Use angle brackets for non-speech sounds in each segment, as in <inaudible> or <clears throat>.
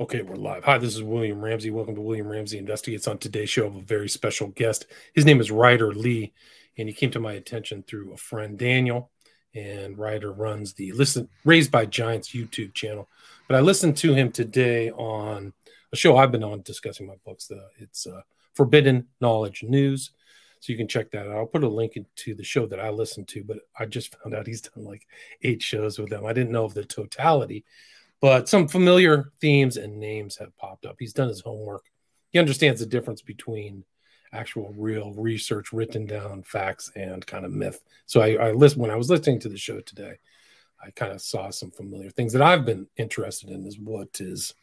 Okay, we're live. Hi, this is William Ramsey. Welcome to William Ramsey Investigates. On today's show, I have a very special guest. His name is Ryder Lee, and he came to my attention through a friend, Daniel. And Ryder runs the Listen Raised by Giants YouTube channel. But I listened to him today on a show I've been on discussing my books. It's uh, Forbidden Knowledge News. So you can check that out. I'll put a link to the show that I listened to, but I just found out he's done like eight shows with them. I didn't know of the totality but some familiar themes and names have popped up. He's done his homework. He understands the difference between actual real research, written down facts, and kind of myth. So I, I listen when I was listening to the show today. I kind of saw some familiar things that I've been interested in is what is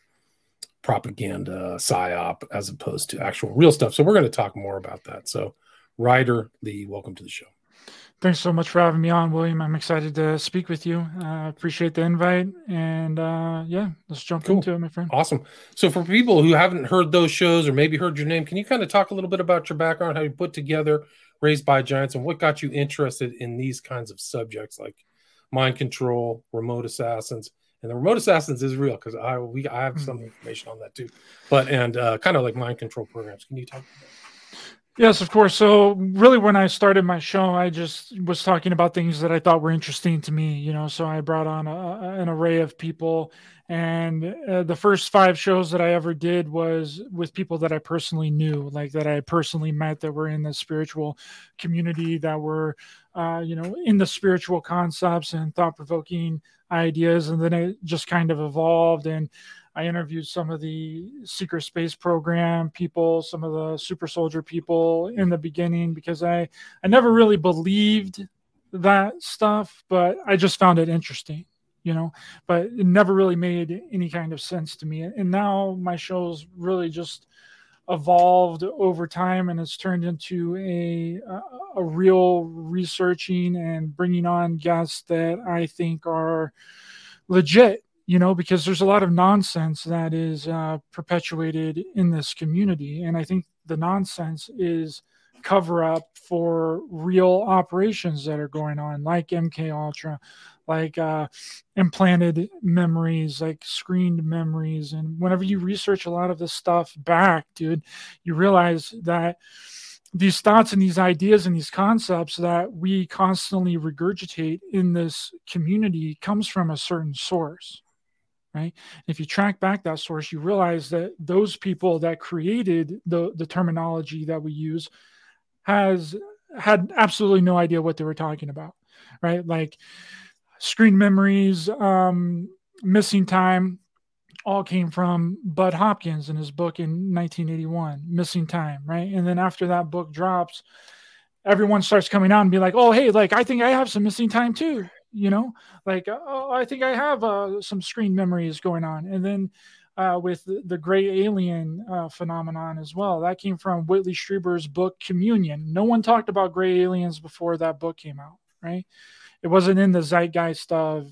propaganda, psyop, as opposed to actual real stuff. So we're going to talk more about that. So, Ryder Lee, welcome to the show. Thanks so much for having me on, William. I'm excited to speak with you. I uh, appreciate the invite. And uh, yeah, let's jump cool. into it, my friend. Awesome. So, for people who haven't heard those shows or maybe heard your name, can you kind of talk a little bit about your background, how you put together Raised by Giants, and what got you interested in these kinds of subjects like mind control, remote assassins? And the remote assassins is real because I we I have some hmm. information on that too. But and uh, kind of like mind control programs. Can you talk about that? Yes, of course. So, really, when I started my show, I just was talking about things that I thought were interesting to me. You know, so I brought on a, an array of people, and uh, the first five shows that I ever did was with people that I personally knew, like that I personally met, that were in the spiritual community, that were, uh, you know, in the spiritual concepts and thought provoking ideas, and then it just kind of evolved and I interviewed some of the secret space program people, some of the super soldier people in the beginning because I I never really believed that stuff, but I just found it interesting, you know. But it never really made any kind of sense to me. And now my show's really just evolved over time and it's turned into a a real researching and bringing on guests that I think are legit you know, because there's a lot of nonsense that is uh, perpetuated in this community. And I think the nonsense is cover up for real operations that are going on, like MK Ultra, like uh, implanted memories, like screened memories. And whenever you research a lot of this stuff back, dude, you realize that these thoughts and these ideas and these concepts that we constantly regurgitate in this community comes from a certain source right? If you track back that source you realize that those people that created the the terminology that we use has had absolutely no idea what they were talking about right? Like screen memories um missing time all came from bud hopkins in his book in 1981 missing time right? And then after that book drops everyone starts coming out and be like oh hey like i think i have some missing time too you know like oh i think i have uh, some screen memories going on. And then uh, with the, the gray alien uh, phenomenon as well that came from whitley strieber's book communion. No one talked about gray aliens before that book came out right? It wasn't in the zeitgeist of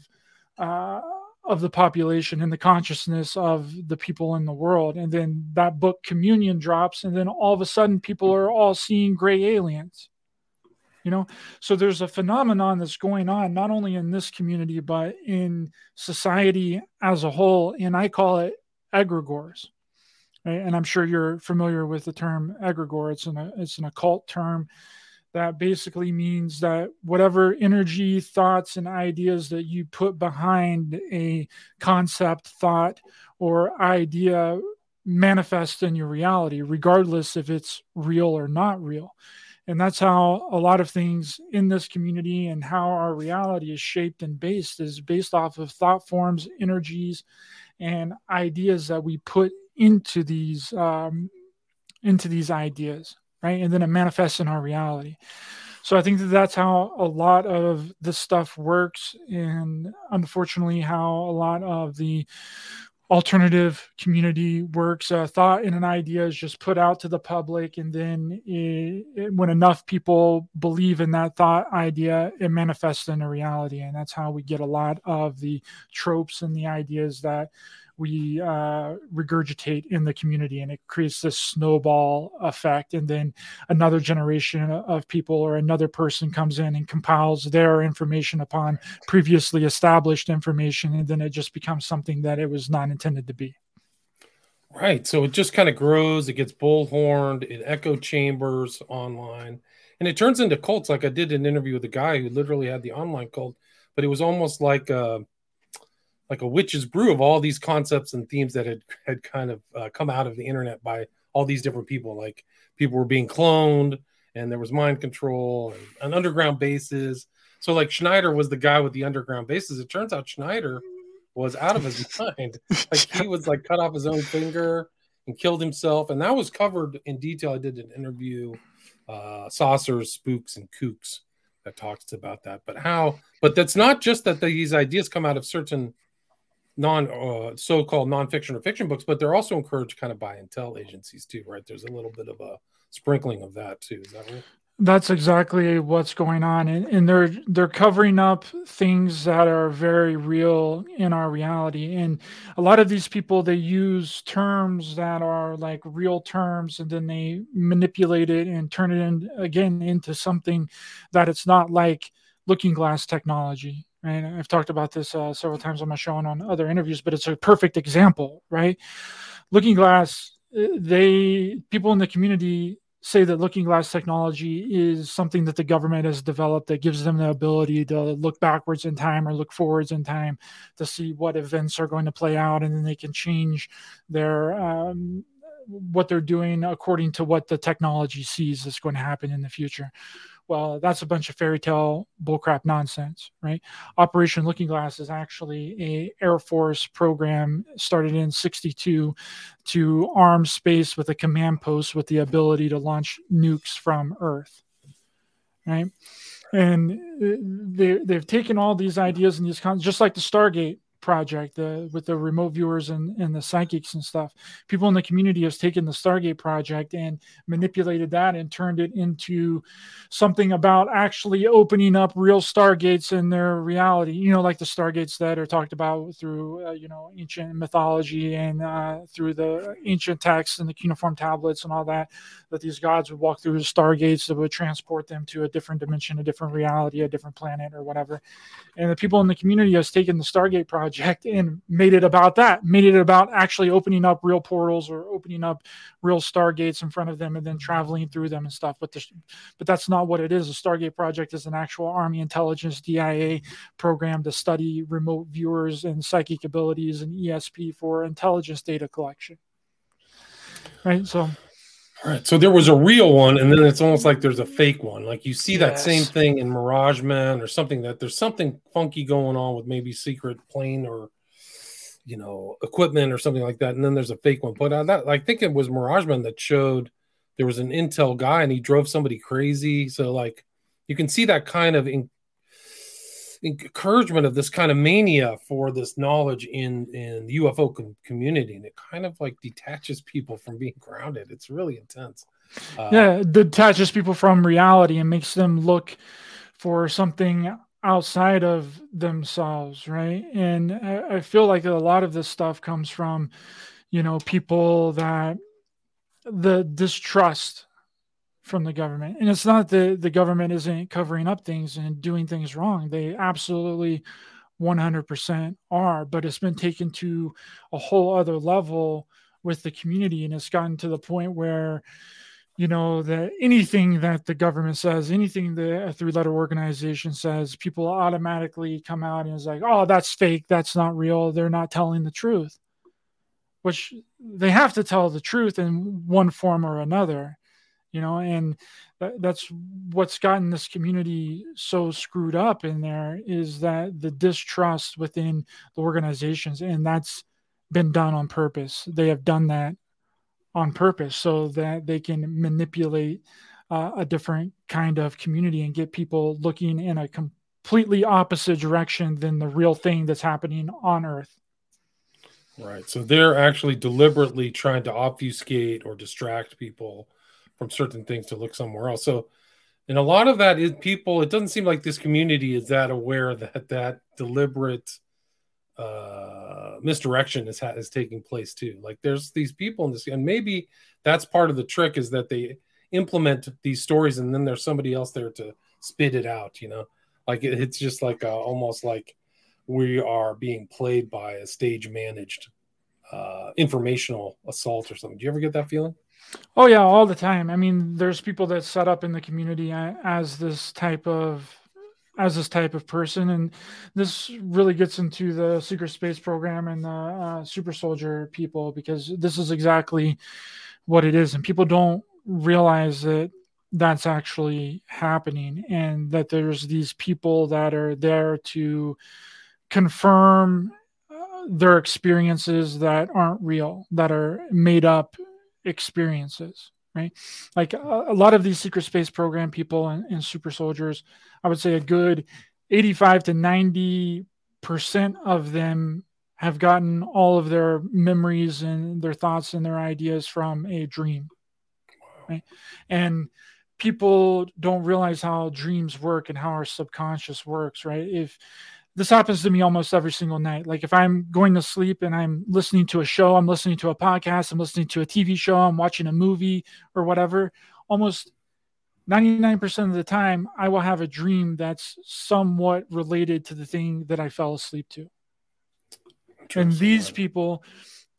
uh, of the population and the consciousness of the people in the world. And then that book communion drops and then all of a sudden people are all seeing gray aliens you know? So there's a phenomenon that's going on not only in this community but in society as a whole and i call it egregores right? and i'm sure you're familiar with the term egregore. It's an it's an occult term that basically means that whatever energy thoughts and ideas that you put behind a concept thought or idea manifest in your reality regardless if it's real or not real and that's how a lot of things in this community and how our reality is shaped and based is based off of thought forms energies and ideas that we put into these um, into these ideas right? And then it manifests in our reality. So i think that that's how a lot of this stuff works and unfortunately how a lot of the alternative community works. A thought and an idea is just put out to the public, and then it, it, when enough people believe in that thought idea, it manifests in a reality, and that's how we get a lot of the tropes and the ideas that we uh, regurgitate in the community and it creates this snowball effect. And then another generation of people or another person comes in and compiles their information upon previously established information. And then it just becomes something that it was not intended to be. Right. So it just kind of grows, it gets bullhorned, it echo chambers online, and it turns into cults. Like I did an interview with a guy who literally had the online cult, but it was almost like a, like a witch's brew of all these concepts and themes that had had kind of uh, come out of the internet by all these different people. Like people were being cloned, and there was mind control and, and underground bases. So like Schneider was the guy with the underground bases. It turns out Schneider was out of his <laughs> mind. Like he was like cut off his own finger and killed himself, and that was covered in detail. I did an interview, uh, saucers, spooks, and kooks that talks about that. But how? But that's not just that these ideas come out of certain non uh, so-called nonfiction or fiction books, but they're also encouraged kind of by intel agencies too, right? There's a little bit of a sprinkling of that too. Is that right? That's exactly what's going on, and, and they're they're covering up things that are very real in our reality. And a lot of these people they use terms that are like real terms, and then they manipulate it and turn it in again into something that it's not like looking glass technology. Right? I've talked about this uh, several times on my show and on other interviews, but it's a perfect example. Right? Looking glass, uh, they people in the community say that looking glass technology is something that the government has developed that gives them the ability to look backwards in time or look forwards in time to see what events are going to play out and then they can change their um, what they're doing according to what the technology sees is going to happen in the future well, that's a bunch of fairy tale bullcrap nonsense, right? Operation Looking Glass is actually a Air Force program started in 62 to arm space with a command post with the ability to launch nukes from Earth, right? And uh, they, they've taken all these ideas and these, just like the Stargate project uh, with the remote viewers and, and the psychics and stuff. People in the community has taken the Stargate project and manipulated that and turned it into something about actually opening up real Stargates in their reality. You know, like the Stargates that are talked about through uh, you know ancient mythology and uh, through the ancient texts and the cuneiform tablets and all that. That these gods would walk through the Stargates that would transport them to a different dimension, a different reality, a different planet, or whatever. And the people in the community has taken the Stargate project project and made it about that, made it about actually opening up real portals or opening up real stargates in front of them and then traveling through them and stuff. But the, but that's not what it is. The Stargate project is an actual Army intelligence DIA program to study remote viewers and psychic abilities and ESP for intelligence data collection. Right. So all right. So there was a real one, and then it's almost like there's a fake one. Like you see that same thing in Mirage Man or something that there's something funky going on with maybe secret plane or you know equipment or something like that, and then there's a fake one. But uh, that I think it was Mirage Man that showed there was an intel guy and he drove somebody crazy. So like you can see that kind of in, encouragement of this kind of mania for this knowledge in in the UFO com- community, and it kind of like detaches people from being grounded. It's really intense. Uh, yeah, detaches people from reality and makes them look for something outside of themselves, right? And I, I feel like a lot of this stuff comes from, you know, people that the distrust from the government. And it's not that the government isn't covering up things and doing things wrong. They absolutely 100% are, but it's been taken to a whole other level with the community. And it's gotten to the point where, you know, that anything that the government says, anything that a three letter organization says, people automatically come out and is like, oh, that's fake. That's not real. They're not telling the truth, which they have to tell the truth in one form or another you know and that's what's gotten this community so screwed up in there is that the distrust within the organizations and that's been done on purpose. They have done that on purpose so that they can manipulate uh, a different kind of community and get people looking in a completely opposite direction than the real thing that's happening on earth. Right. So they're actually deliberately trying to obfuscate or distract people from certain things to look somewhere else. So, and a lot of that is people. It doesn't seem like this community is that aware that that deliberate uh, misdirection is ha- is taking place too. Like there's these people in this, and maybe that's part of the trick is that they implement these stories, and then there's somebody else there to spit it out. You know, like it, it's just like a, almost like we are being played by a stage managed uh, informational assault or something. Do you ever get that feeling? Oh yeah, all the time. I mean, there's people that set up in the community as this type of as this type of person, and this really gets into the secret space program and the uh, super soldier people because this is exactly what it is, and people don't realize that that's actually happening and that there's these people that are there to confirm uh, their experiences that aren't real that are made up experiences right like a, a lot of these secret space program people and, and, super soldiers i would say a good 85 to 90 percent of them have gotten all of their memories and their thoughts and their ideas from a dream right and people don't realize how dreams work and how our subconscious works, right? If this happens to me almost every single night. Like if I'm going to sleep and I'm listening to a show, I'm listening to a podcast, I'm listening to a TV show, I'm watching a movie or whatever, almost 99% of the time I will have a dream that's somewhat related to the thing that I fell asleep to. And these people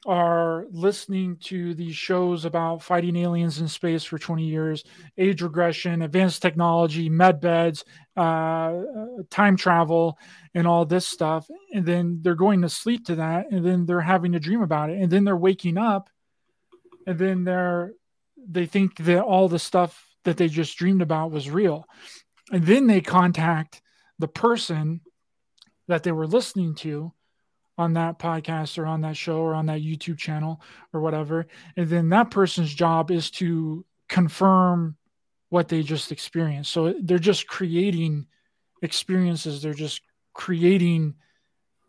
are listening to these shows about fighting aliens in space for 20 years, age regression, advanced technology, med beds, uh, time travel, and all this stuff. And then they're going to sleep to that, and then they're having a dream about it, and then they're waking up, and then they're they think that all the stuff that they just dreamed about was real, and then they contact the person that they were listening to on that podcast or on that show or on that YouTube channel or whatever. And then that person's job is to confirm what they just experienced. So they're just creating experiences, they're just creating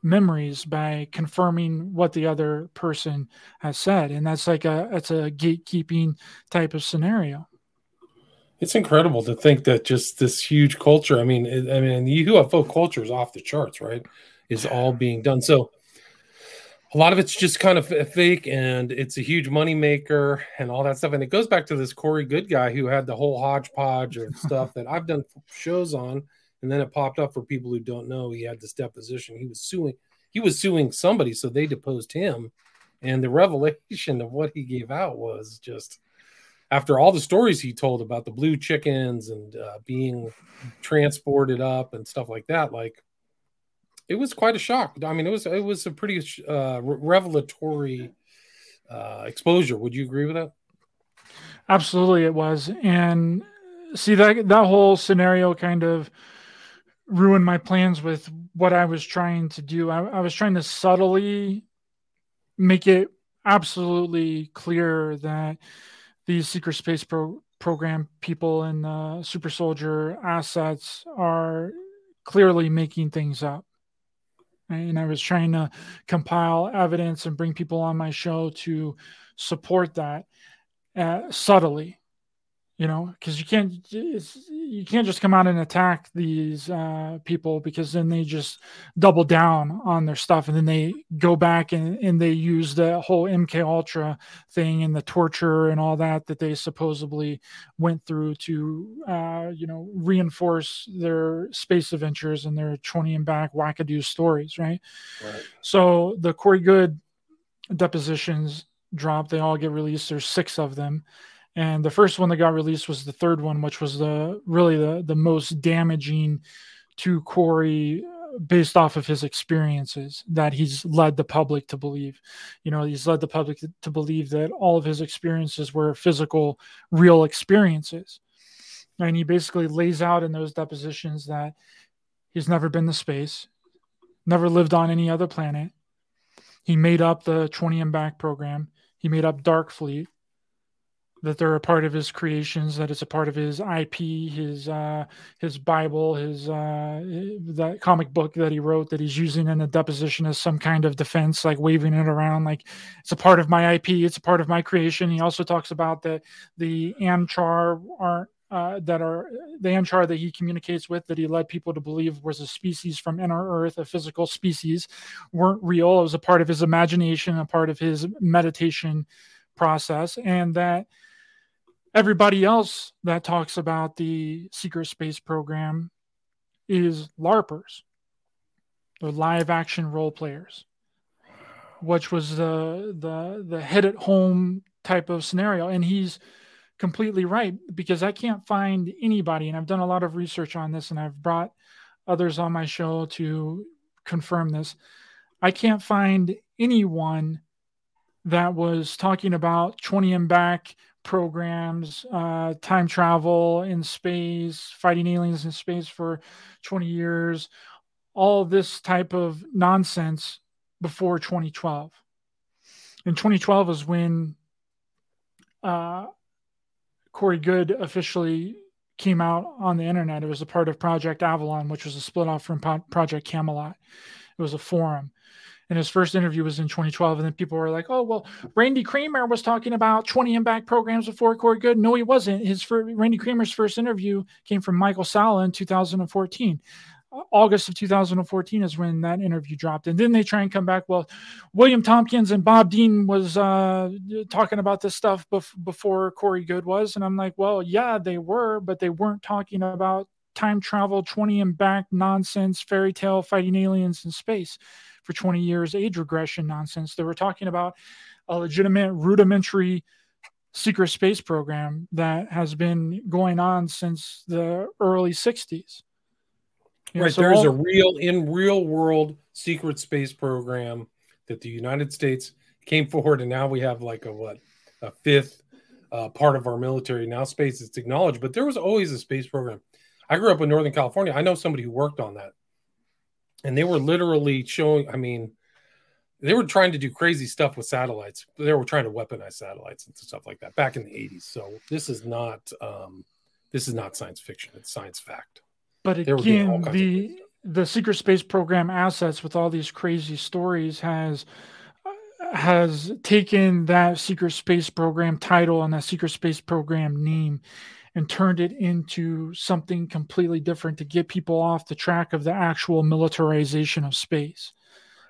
memories by confirming what the other person has said and that's like a that's a gatekeeping type of scenario it's incredible to think that just this huge culture i mean i mean the ufo culture is off the charts right is all being done. So a lot of it's just kind of fake and it's a huge money maker and all that stuff. And it goes back to this Corey Goode guy who had the whole hodgepodge of <laughs> stuff that I've done shows on. And then it popped up for people who don't know he had this deposition. He was suing, he was suing somebody, so they deposed him. And the revelation of what he gave out was just after all the stories he told about the blue chickens and uh, being transported up and stuff like that, like it was quite a shock. I mean, it was it was a pretty uh, revelatory uh, exposure. Would you agree with that? Absolutely, it was. And see that that whole scenario kind of ruined my plans with what I was trying to do. I, I was trying to subtly make it absolutely clear that these secret space pro- program people and super soldier assets are clearly making things up and I was trying to compile evidence and bring people on my show to support that uh, subtly you know because you can't you can't just come out and attack these uh, people because then they just double down on their stuff and then they go back and, and they use the whole mk ultra thing and the torture and all that that they supposedly went through to uh, you know reinforce their space adventures and their 20 and back wackadoo stories right? right. So the corey goode depositions drop they all get released. There's six of them and the first one that got released was the third one, which was the really the the most damaging to Corey uh, based off of his experiences that he's led the public to believe. You know, he's led the public to, believe that all of his experiences were physical, real experiences. And he basically lays out in those depositions that he's never been to space, never lived on any other planet. He made up the 20 and back program. He made up Dark Fleet that they're a part of his creations, that it's a part of his IP, his uh, his Bible, his uh, that comic book that he wrote that he's using in a deposition as some kind of defense, like waving it around like it's a part of my IP, it's a part of my creation. He also talks about that the Anshar aren't uh, that are the Anshar that he communicates with that he led people to believe was a species from inner Earth, a physical species, weren't real. It was a part of his imagination, a part of his meditation process, and that everybody else that talks about the secret space program is larpers they're live action role players which was the the the hit at home type of scenario. And he's completely right because I can't find anybody, and I've done a lot of research on this, and I've brought others on my show to confirm this. I can't find anyone that was talking about 20 and back programs, uh, time travel in space, fighting aliens in space for 20 years, all this type of nonsense before 2012. And 2012 is when uh, Corey Goode officially came out on the internet. It was a part of Project Avalon, which was a split off from Project Camelot. It was a forum. And his first interview was in 2012. And then people were like, oh, well, Randy Cramer was talking about 20 and back programs before Corey Goode." No, he wasn't. His first, Randy Cramer's first interview came from Michael Salla in 2014. August of 2014 is when that interview dropped. And then they try and come back. Well, William Tompkins and Bob Dean was uh, talking about this stuff bef- before Corey Goode was. And I'm like, well, yeah, they were, but they weren't talking about time travel, 20 and back nonsense, fairy tale fighting aliens in space for 20 years, age regression nonsense. They were talking about a legitimate rudimentary secret space program that has been going on since the early 60s right. So there's all... a real, in real world secret space program that the United States came <laughs> forward, and now we have like a what, a fifth uh, part of our military now. Space is acknowledged, but there was always a space program. I grew up in Northern California. I know somebody who worked on that, and they were literally showing. I mean, they were trying to do crazy stuff with satellites. They were trying to weaponize satellites and stuff like that back in the 80s. So this is not um, this is not science fiction. It's science fact. But again, the the secret space program assets with all these crazy stories has has taken that secret space program title and that secret space program name and turned it into something completely different to get people off the track of the actual militarization of space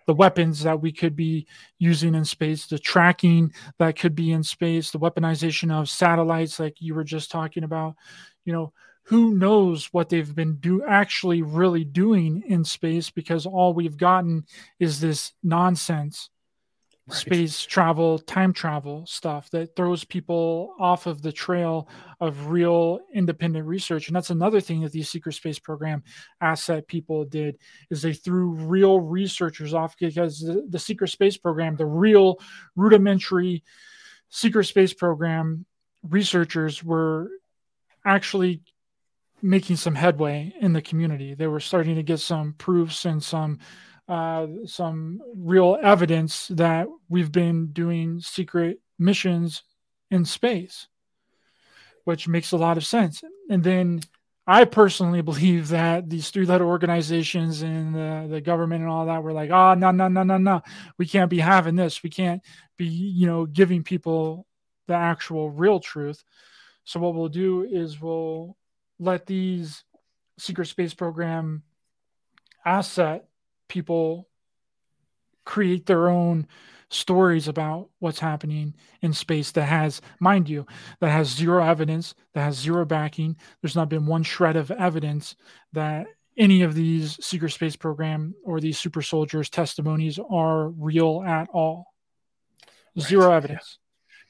the weapons that we could be using in space, the tracking that could be in space, the weaponization of satellites, like you were just talking about. You know, who knows what they've been do actually really doing in space because all we've gotten is this nonsense right. space travel time travel stuff that throws people off of the trail of real independent research and that's another thing that these secret space program asset people did is they threw real researchers off because the, the secret space program the real rudimentary secret space program researchers were actually making some headway in the community. They were starting to get some proofs and some uh, some real evidence that we've been doing secret missions in space, which makes a lot of sense. And then I personally <laughs> believe that these three letter organizations and the, the government and all that were like, oh, no, no, no, no, no. We can't be having this. We can't be, you know, giving people the actual real truth. So what we'll do is we'll let these secret space program asset people create their own stories about what's happening in space that has mind you that has zero evidence that has zero backing there's not been one shred of evidence that any of these secret space program or these super soldiers testimonies are real at all zero right. evidence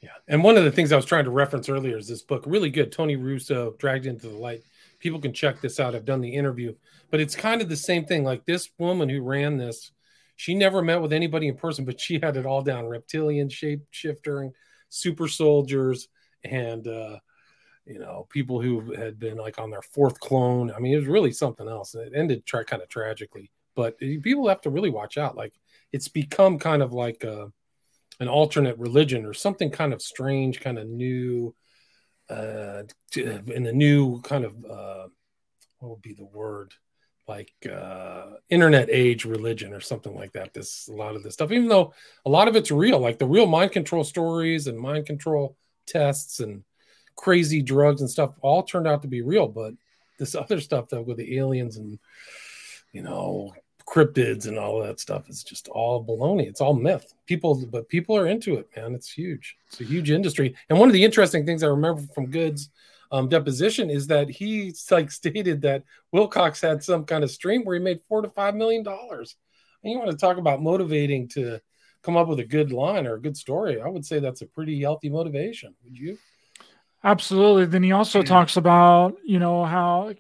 yeah. And one of the things I was trying to reference earlier is this book, really good. Tony Russo, Dragged into the Light. People can check this out. I've done the interview, but it's kind of the same thing. Like this woman who ran this, she never met with anybody in person, but she had it all down reptilian, shape shifter, super soldiers, and, uh, you know, people who had been like on their fourth clone. I mean, it was really something else. And it ended tra- kind of tragically, but people have to really watch out. Like it's become kind of like, uh, an alternate religion or something kind of strange, kind of new, uh, in the new kind of uh, what would be the word? Like uh, internet age religion or something like that. This a lot of this stuff, even though a lot of it's real, like the real mind control stories and mind control tests and crazy drugs and stuff, all turned out to be real. But this <laughs> other stuff that with the aliens and you know cryptids and all that stuff is just all baloney. It's all myth. People, but people are into it, man. It's huge. It's a huge industry. And one of the interesting things I remember from Goode's um, deposition is that he like stated that Wilcock had some kind of stream where he made four to five million dollars. And you want to talk about motivating to come up with a good line or a good story, I would say that's a pretty healthy motivation. Would you? Absolutely. Then he also talks about, you know, how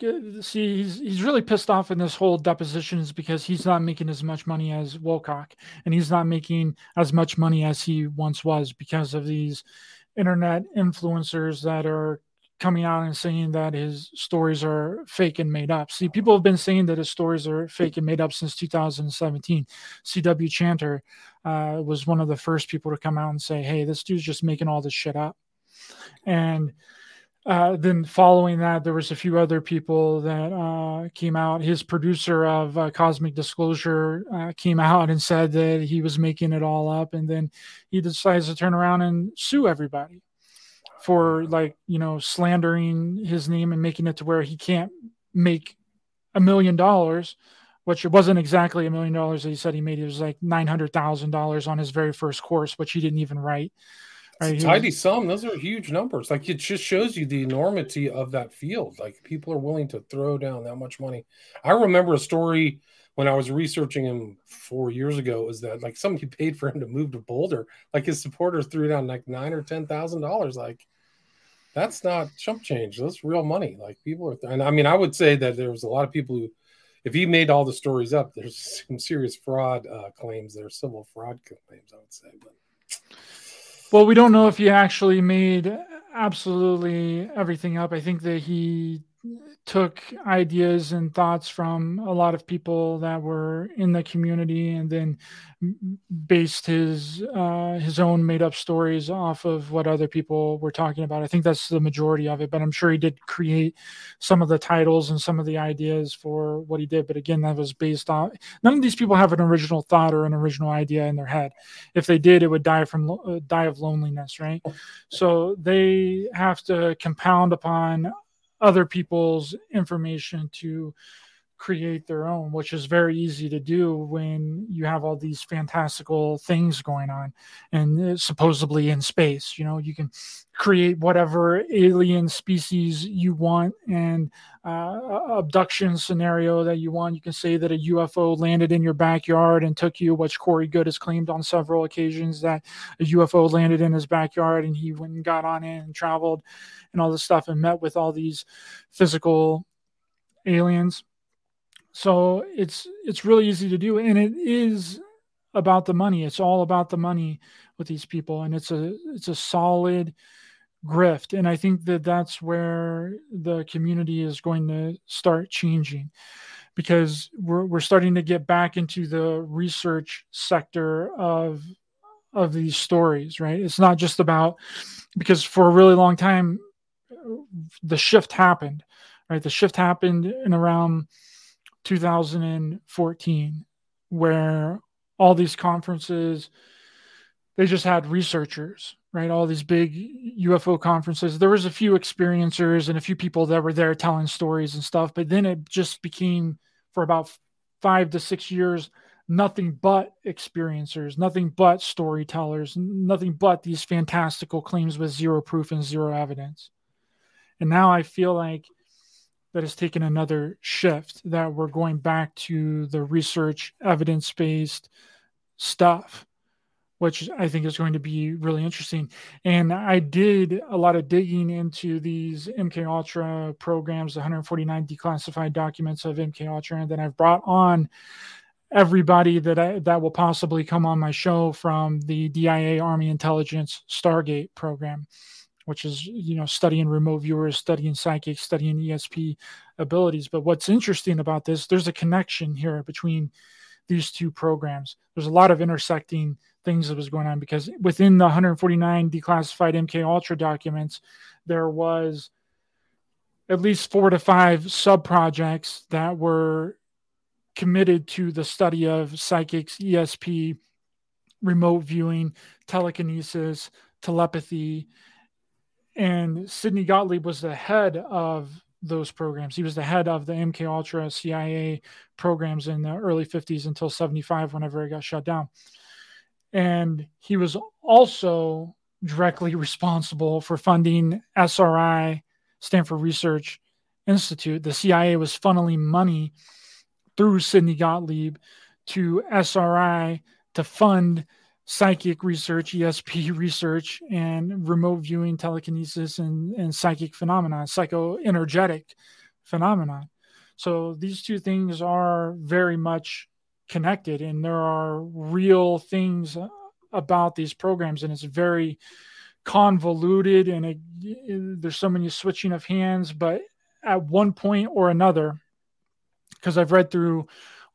see he's he's really pissed off in this whole depositions because he's not making as much money as Wilcock, and he's not making as much money as he once was because of these internet influencers that are coming out and saying that his stories are fake and made up. See, people have been saying that his stories are fake and made up since 2017. CW Chanter uh, was one of the first people to come out and say, "Hey, this dude's just making all this shit up." And uh, then following that, there was a few other people that uh, came out. His producer of uh, Cosmic Disclosure uh, came out and said that he was making it all up, and then he decides to turn around and sue everybody for like you know slandering his name and making it to where he can't make a million dollars which it wasn't exactly a million dollars that he said he made. It was like nine hundred thousand dollars on his very first course, which he didn't even write. Right? tidy sum. Those are huge numbers. Like it just shows you the enormity of that field. Like people are willing to throw down that much money. I remember a story when I was researching him four years ago. Is that like somebody <laughs> paid for him to move to Boulder? Like his supporters threw down like nine or ten thousand dollars. Like that's not chump change. That's real money. Like people are, and I mean, I would say that there was a lot of people who, if he made all the stories up, there's <laughs> some serious fraud uh, claims. There civil fraud claims. I would say, but well, we don't know if he actually made absolutely everything up. I think that he took ideas and thoughts from a lot of people that were in the community and then based his uh, his own made up stories off of what other people were talking about. I think that's the majority of it, but I'm sure he did create some of the titles and some of the ideas for what he did. But again, that was based on none of these people have an original thought or an original idea in their head. If they did, it would die from uh, die of loneliness, right? So they have to compound upon other people's information to create their own, which is very easy to do when you have all these fantastical things going on and supposedly in space. You know, you can create whatever alien species you want and uh, abduction scenario that you want. You can say that a UFO landed in your backyard and took you, which Corey Goode has claimed on several occasions that a UFO landed in his backyard and he went and got on it and traveled and all this stuff and met with all these physical aliens so it's it's really easy to do, and it is about the money. It's all about the money with these people, and it's a it's a solid grift. And I think that that's where the community is going to start changing because we're, we're starting to get back into the research sector of of these stories right it's not just about because for a really long time the shift happened right the shift happened in around 2014 where all these conferences they just had researchers right? All these big ufo conferences. There was a few experiencers and a few people that were there telling stories and stuff but then it just became for about five to six years nothing but experiencers nothing but storytellers nothing but these fantastical claims with zero proof and zero evidence. And now i feel like that has taken another shift that we're going back to the research evidence based stuff which i think is going to be really interesting. And i did a lot of digging into these mk ultra programs 149 declassified documents of mk ultra and then i've brought on everybody that I, that will possibly come on my show from the dia army intelligence stargate program which is you know studying remote viewers studying psychics studying esp abilities. But what's interesting about this there's a connection here between these two programs. There's a lot of intersecting things that was going on because within the 149 declassified mk ultra documents there was at least four to five sub projects that were committed to the study of psychics esp remote viewing telekinesis telepathy and Sidney Gottlieb was the head of those programs. He was the head of the MK Ultra CIA programs in the early 50s until 75 whenever it got shut down. And he was also directly <laughs> responsible for funding SRI, Stanford Research Institute. The CIA was funneling money through Sidney Gottlieb to SRI to fund psychic research, ESP <laughs> research, and remote viewing, telekinesis, and, and psychic phenomena, psychoenergetic phenomena. So these two things are very much connected, and there are real things uh, about these programs, and it's very convoluted, and it, it, there's so many switching of hands. But at one point or another, because I've read through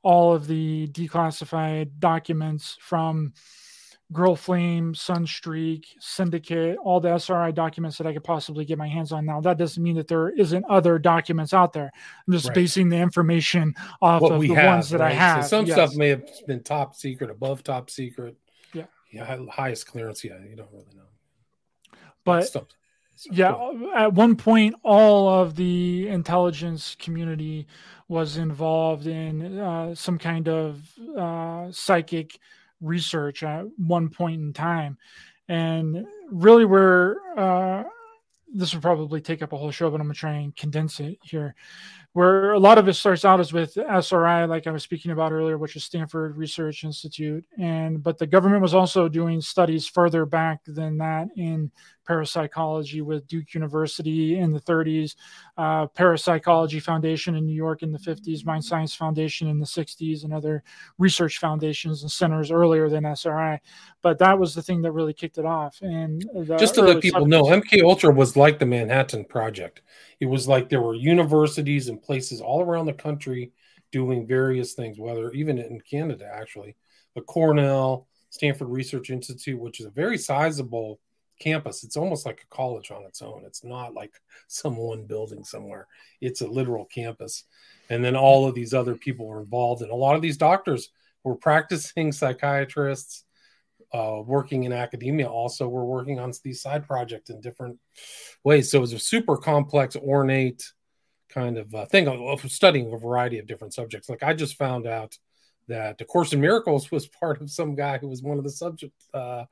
all of the declassified documents from Grill Flame, Sunstreak, Syndicate, all the SRI documents that I could possibly get my hands on. Now, that doesn't mean that there isn't other documents out there. I'm just right. basing the information off what of the have, ones that right? I have. So some yes. stuff may have been top secret, above top secret. Yeah. Yeah. Highest clearance. Yeah. You don't really know. But stuff, stuff yeah, cool. at one point, all of the intelligence community was involved in uh, some kind of uh, psychic research at one point in time. And really, where uh, this would probably take up a whole show, but I'm going to try and condense it here where a lot of it starts out is with SRI, like I was speaking about earlier, which is Stanford Research Institute, and but the government was also doing studies further back than that in parapsychology with Duke University in the 30s, uh, Parapsychology Foundation in New York in the 50s, Mind Science Foundation in the 60s, and other research foundations and centers earlier than SRI. But that was the thing that really kicked it off. And just to let people know, MK Ultra was like the Manhattan Project. It was like there were universities and places all around the country doing various things, whether even in Canada, actually, the Cornell, Stanford Research Institute, which is a very sizable campus. It's almost like a college on its own. It's not like <laughs> some one building somewhere. It's a literal campus. And then all of these other people were involved, and a lot of these doctors were <laughs> practicing psychiatrists, uh, working in academia. Also, were working on these side projects in different ways. So it was a super complex, ornate kind of uh, thing of studying a variety of different subjects. Like I just found out that the Course in Miracles <laughs> was part of some guy who was one of the subject uh,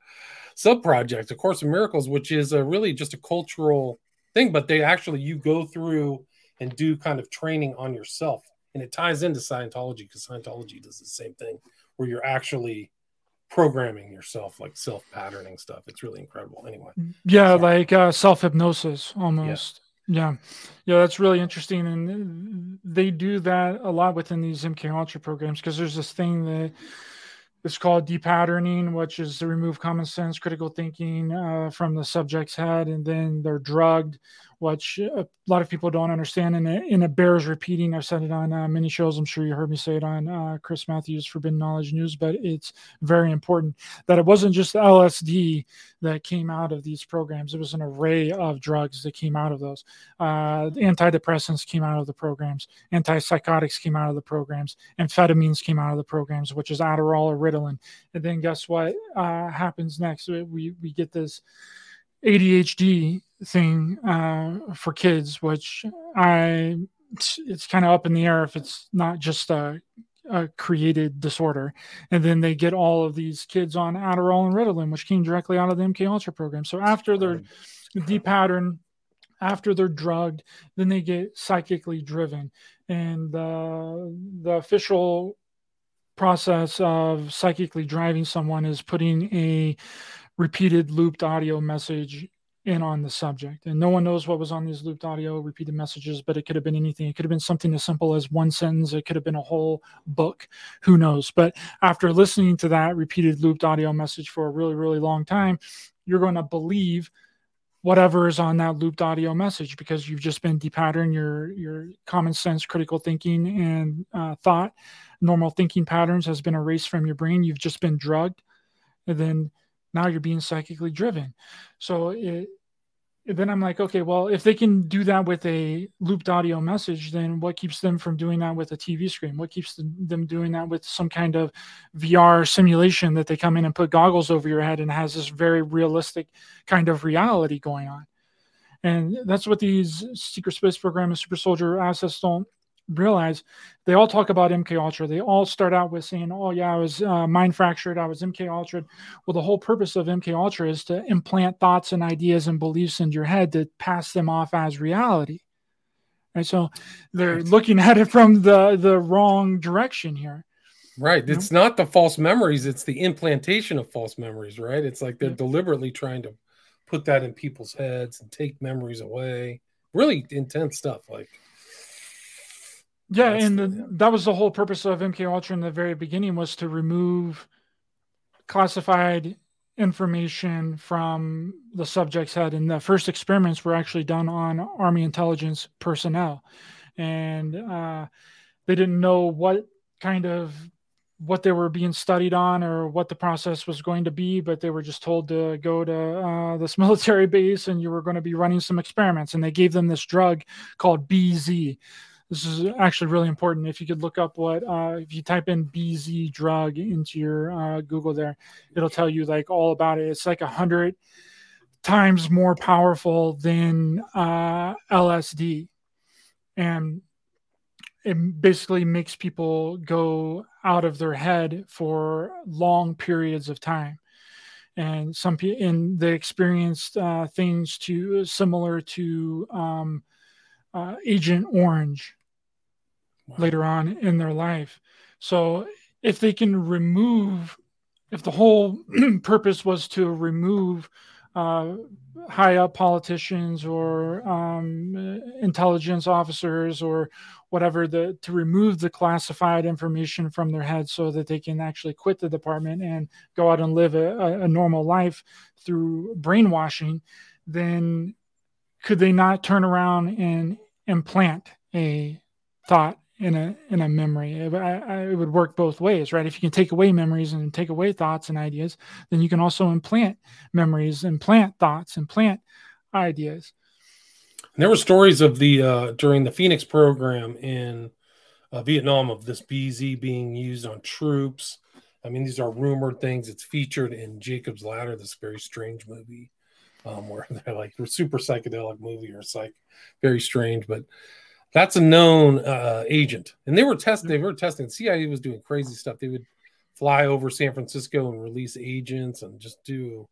sub projects. A Course in Miracles, which is a really just a cultural thing, but they actually you go through and do kind of training on yourself, and it ties into Scientology because Scientology does the same thing, where you're actually programming yourself, like self patterning stuff. It's really incredible. Anyway, yeah, Sorry. like uh, self hypnosis almost. Yeah, yeah, that's really interesting, and they do that a lot within these MK Ultra programs because there's this thing that it's called depatterning, which is to remove common sense, critical thinking uh, from the subject's head, and then they're drugged which a lot of people don't understand. And it, and it bears repeating. I've said it on uh, many shows. I'm sure you heard me say it on uh, Chris Matthews Forbidden Knowledge News, but it's very important that it wasn't just LSD that came out of these programs. It was an array of drugs that came out of those. Uh, antidepressants came out of the programs. Antipsychotics came out of the programs. Amphetamines came out of the programs, which is Adderall or Ritalin. And then guess what uh, happens next? We, we get this ADHD thing uh, for kids, which I it's kind of up in the air if it's not just a, a, created disorder. And then they get all of these kids on Adderall and Ritalin, which came directly out of the MK Ultra program. So after they're depatterned, after they're drugged, then they get psychically driven. And uh, the official process of psychically driving someone is putting a repeated looped audio message in on the subject. And no one knows what was on these looped audio repeated messages, but it could have been anything. It could have been something as simple as one sentence. It could have been a whole book. Who knows? But after listening to that repeated looped audio message for a really, really long time, you're going to believe whatever is on that looped audio message because you've just been depatterned your your common sense critical thinking and uh, thought normal thinking patterns has been erased from your brain you've just been drugged and then now you're being psychically driven. So it, then i'm like okay well if they can do that with a looped audio message then what keeps them from doing that with a tv screen? What keeps them doing that with some kind of vr simulation that they come in and put goggles over your head and has this very realistic kind of reality going on? And that's what these secret space program and super soldier assets don't realize they all talk about MK Ultra. They all start out with saying, "Oh yeah, I was uh, mind fractured. I was MK Ultra." Well, the whole purpose of MK Ultra is to implant thoughts and ideas and beliefs in your head to pass them off as reality. And so they're looking at it from the the wrong direction here. Right. You it's know? not the false memories, it's the implantation of false memories, right? It's like they're yeah. deliberately trying to put that in people's heads and take memories away. Really intense stuff. Like, yeah, and the, yeah. that was the whole purpose of MK Ultra in the very beginning was to remove classified information from the subject's head. And the first experiments were actually done on Army intelligence personnel, and uh, they didn't know what kind of what they were being studied on or what the process was going to be, but they were just told to go to uh, this <laughs> military base and you were going to be running some experiments. And they gave them this drug called BZ. This is actually really important. If you could look up what, uh, if you type in BZ drug into your uh, Google there, it'll tell you like all about it. It's like a hundred times more powerful than uh, LSD. And it basically makes people go out of their head for long periods of time and some people and they experienced uh, things to similar to um, uh, agent orange wow. later on in their life so if they can remove if the whole <clears throat> purpose was to remove uh, high up politicians or um, intelligence officers or whatever the to remove the classified information from their head so that they can actually quit the department and go out and live a, a normal life through brainwashing then could they not turn around and implant a thought in a in a memory. It, I, it, would work both ways, right? If you can take away memories and take away thoughts and ideas, then you can also implant memories, implant thoughts, implant ideas. And there were stories of the uh, during the Phoenix program in uh, Vietnam of this BZ being used on troops. I mean, these are rumored things. It's featured in Jacob's Ladder, this very strange movie, um, <laughs> where they're like super psychedelic movie or psych, very strange, but that's a known uh, agent, and they were testing. They were testing. CIA was doing crazy stuff. They would fly over San Francisco and release agents and just do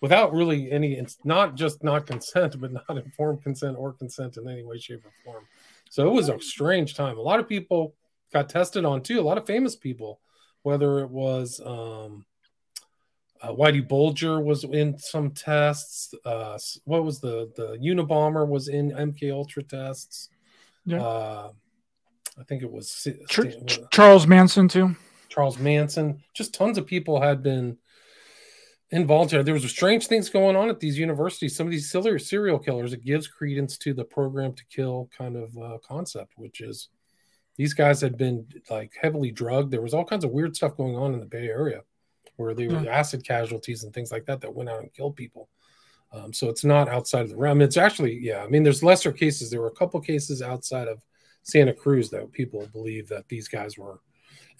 without really any. It's not just not consent, but not informed consent or consent in any way, shape, or form. So it was a strange time. A lot of people got tested on too. A lot of famous people, whether it was um, uh, Whitey Bulger was in some tests. Uh, what was the the Unabomber was in MK Ultra tests. Yeah. Uh, I think it was Ch- Charles Manson too. Charles Manson. Just tons of people had been involved here. There was strange things going on at these universities. Some of these serial killers. It gives credence to the program to kill kind of uh, concept, which is these guys had been like heavily drugged. There was all kinds of weird stuff going on in the Bay Area, where they were acid casualties and things like that that went out and killed people. Um, so it's not outside of the realm. It's actually, yeah, I mean, there's lesser cases. There were a couple cases outside of Santa Cruz that people believe that these guys were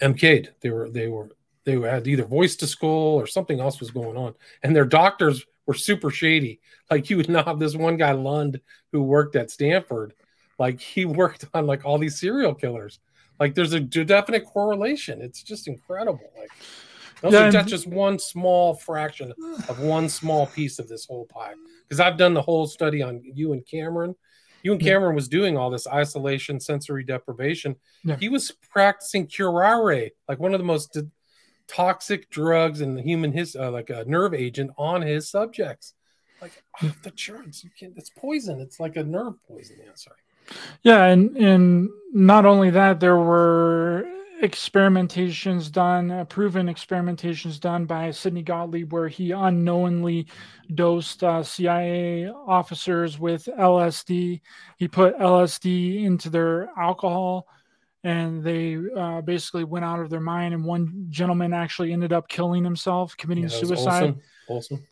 MK'd. They were, they were, they had either voice to skull or something else was going on. And their doctors were super shady. Like you would not have this one guy, Lunde, who worked at Stanford. Like he <laughs> worked on like all these serial killers. Like there's a definite correlation. It's just incredible. Like, those yeah, are that's just one small fraction of one small piece of this whole pie. Because I've done the whole study on Ewen Cameron. Ewen Cameron was doing all this isolation, sensory deprivation. Yeah. He was practicing curare, like one of the most toxic drugs in the human his uh, like a nerve agent on his subjects. Like off the charts, you can't. It's poison. It's like a nerve poison. Yeah, sorry. Yeah, and and not only that, there were experimentations done, uh, proven experimentations done by Sidney Gottlieb, where he unknowingly dosed uh, CIA officers with LSD. He put LSD into their alcohol, and they uh, basically went out of their mind. And one gentleman actually ended up killing himself, committing yeah, suicide. Awesome.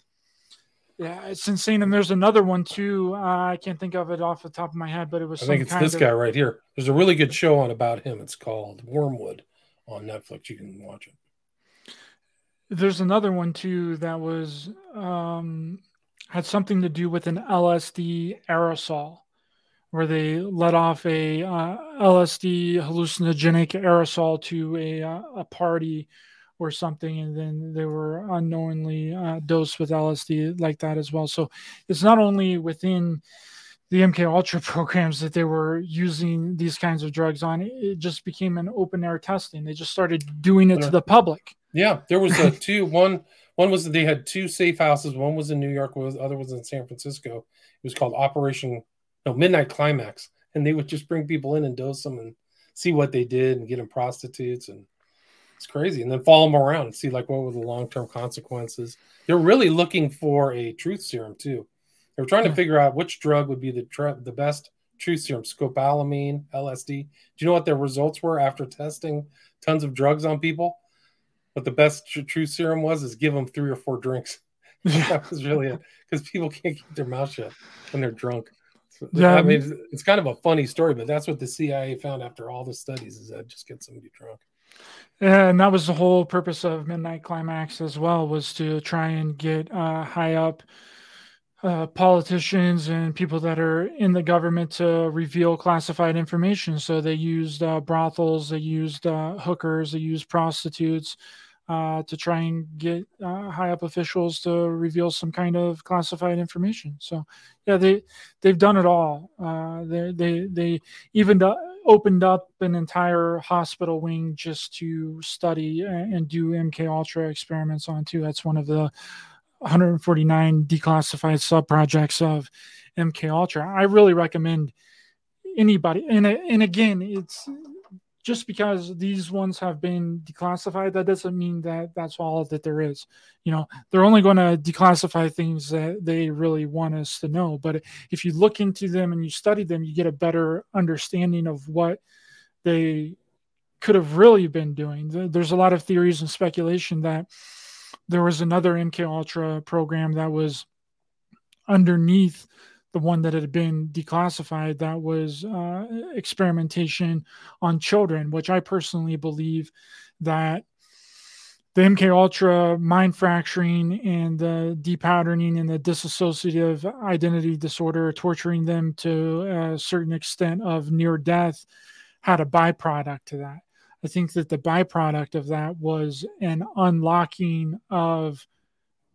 Yeah, it's insane. And there's another one too. Uh, I can't think of it off the top of my head, but it was. I think it's this of... guy right here. There's a really good show on about him. It's called Wormwood on Netflix. You can watch it. There's another one too that was um, had something to do with an LSD aerosol, where they let off a uh, LSD hallucinogenic aerosol to a uh, a party or something, and then they were unknowingly uh, dosed with LSD like that as well. So it's not only within the MK Ultra <laughs> programs that they were using these kinds of drugs on, it just became an open air testing. They just started doing it to the public. Yeah, there was a <laughs> two one one was they had two safe houses. One was in New York, was other was in San Francisco. It was called Operation No Midnight Climax, and they would just bring people in and dose them and see what they did and get them prostitutes and it's crazy. And then follow them around and see like what were the long term consequences. They're really looking for a truth serum too. They were trying to figure out which drug would be the tr- the best truth serum, scopolamine, LSD. Do you know what their results were after testing tons of drugs on people? What the best tr- truth serum was is give them three or four drinks. <laughs> Yeah. that was really it because people can't keep their mouth shut when they're drunk. So, yeah, I mean, it's kind of a funny story, but that's what the CIA found after all the studies is that just get somebody drunk. And that was the whole purpose of Midnight Climax as well was to try and get uh, high up uh, politicians and people that are in the government to reveal classified information. So they used uh, brothels, they used uh, hookers, they used prostitutes uh, to try and get uh, high up officials to reveal some kind of classified information. So yeah, they they've done it all. They they they even opened up an entire hospital wing just to study and do MK Ultra experiments on too. That's one of the 149 declassified sub projects of MK Ultra. I really recommend anybody. And and again, it's just because these ones have been declassified, that doesn't mean that that's all that there is. You know, they're only going to declassify things that they really want us to know. But if you look into them and you study them, you get a better understanding of what they could have really been doing. There's a lot of theories and speculation that there was another MK Ultra program that was underneath the one that had been declassified that was uh, experimentation on children, which I personally believe that the MK Ultra mind fracturing and the depatterning and the dissociative identity disorder, torturing them to a certain extent of near death, had a byproduct to that. I think that the byproduct of that was an unlocking of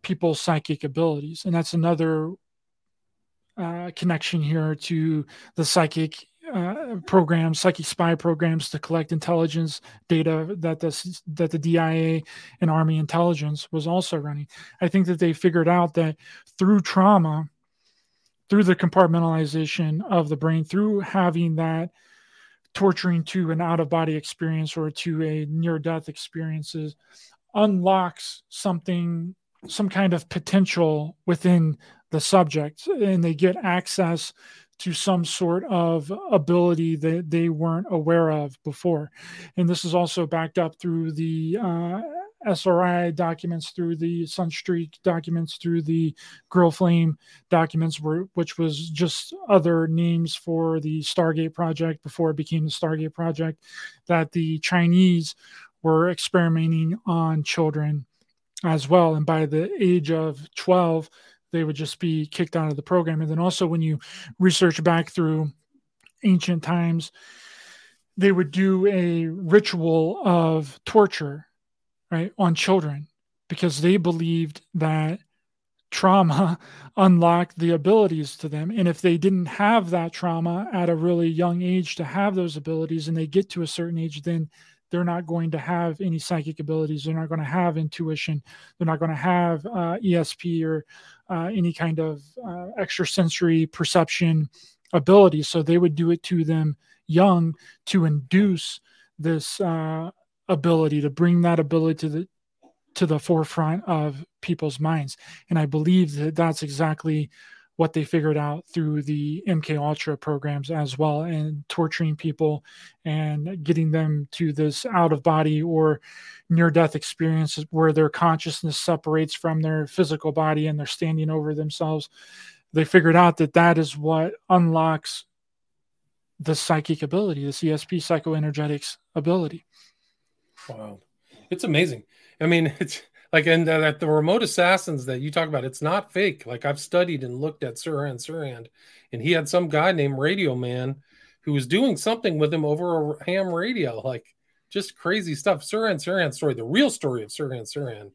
people's psychic abilities. And that's another uh, connection here to the psychic uh, programs, psychic spy programs to collect intelligence data that the, that the DIA and Army intelligence was also running. I think that they figured out that through trauma, through the compartmentalization of the brain, through having that torturing to an out of body experience or to a near death experiences unlocks something some kind of potential within the subject and they get access to some sort of ability that they weren't aware of before and this is also backed up through the uh, SRI documents, through the Sunstreak documents, through the Grill Flame documents, which was just other names for the Stargate project before it became the Stargate project, that the Chinese were experimenting on children as well. And by the age of 12, they would just be kicked out of the program. And then also, when you research back through ancient times, they would do a ritual of torture right, on children because they believed that trauma <laughs> unlocked the abilities to them. And if they didn't have that trauma at a really young age to have those abilities and they get to a certain age, then they're not going to have any psychic abilities. They're not going to have intuition. They're not going to have uh, ESP or uh, any kind of uh, extrasensory perception ability. So they would do it to them young to induce this uh, ability to bring that ability to the to the forefront of people's minds and i believe that that's exactly what they figured out through the mk ultra programs as well and torturing people and getting them to this out of body or near death experiences where their consciousness separates from their physical body and they're standing over themselves. They figured out that that is what unlocks the psychic ability the csp psychoenergetics ability. Wow, it's amazing. I mean, <laughs> it's like and that the remote assassins that you talk about, it's not fake. Like I've studied and looked at Sirhan Sirhan, and he had some guy named Radio Man who was doing something with him over a ham radio, like just crazy stuff. Sirhan Sirhan story, the real story of Sirhan Sirhan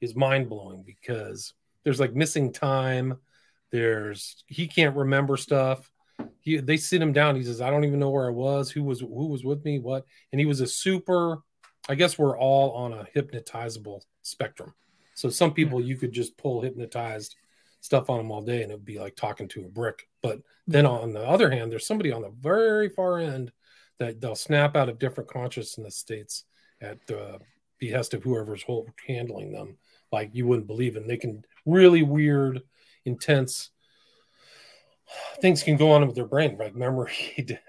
is mind blowing because there's like missing time. There's he can't remember stuff. he they sit him down. He says, I don't even know where I was, who was who was with me, what, and he was a super. I guess we're all on a hypnotizable spectrum. So some people you could just pull hypnotized stuff on them all day and it'd be like talking to a brick. But hmm. then on the other hand, there's somebody on the very far end that they'll snap out of different consciousness states at the behest of whoever's handling them, like you wouldn't believe. And they can really weird, intense things can go on with their brain, like memory,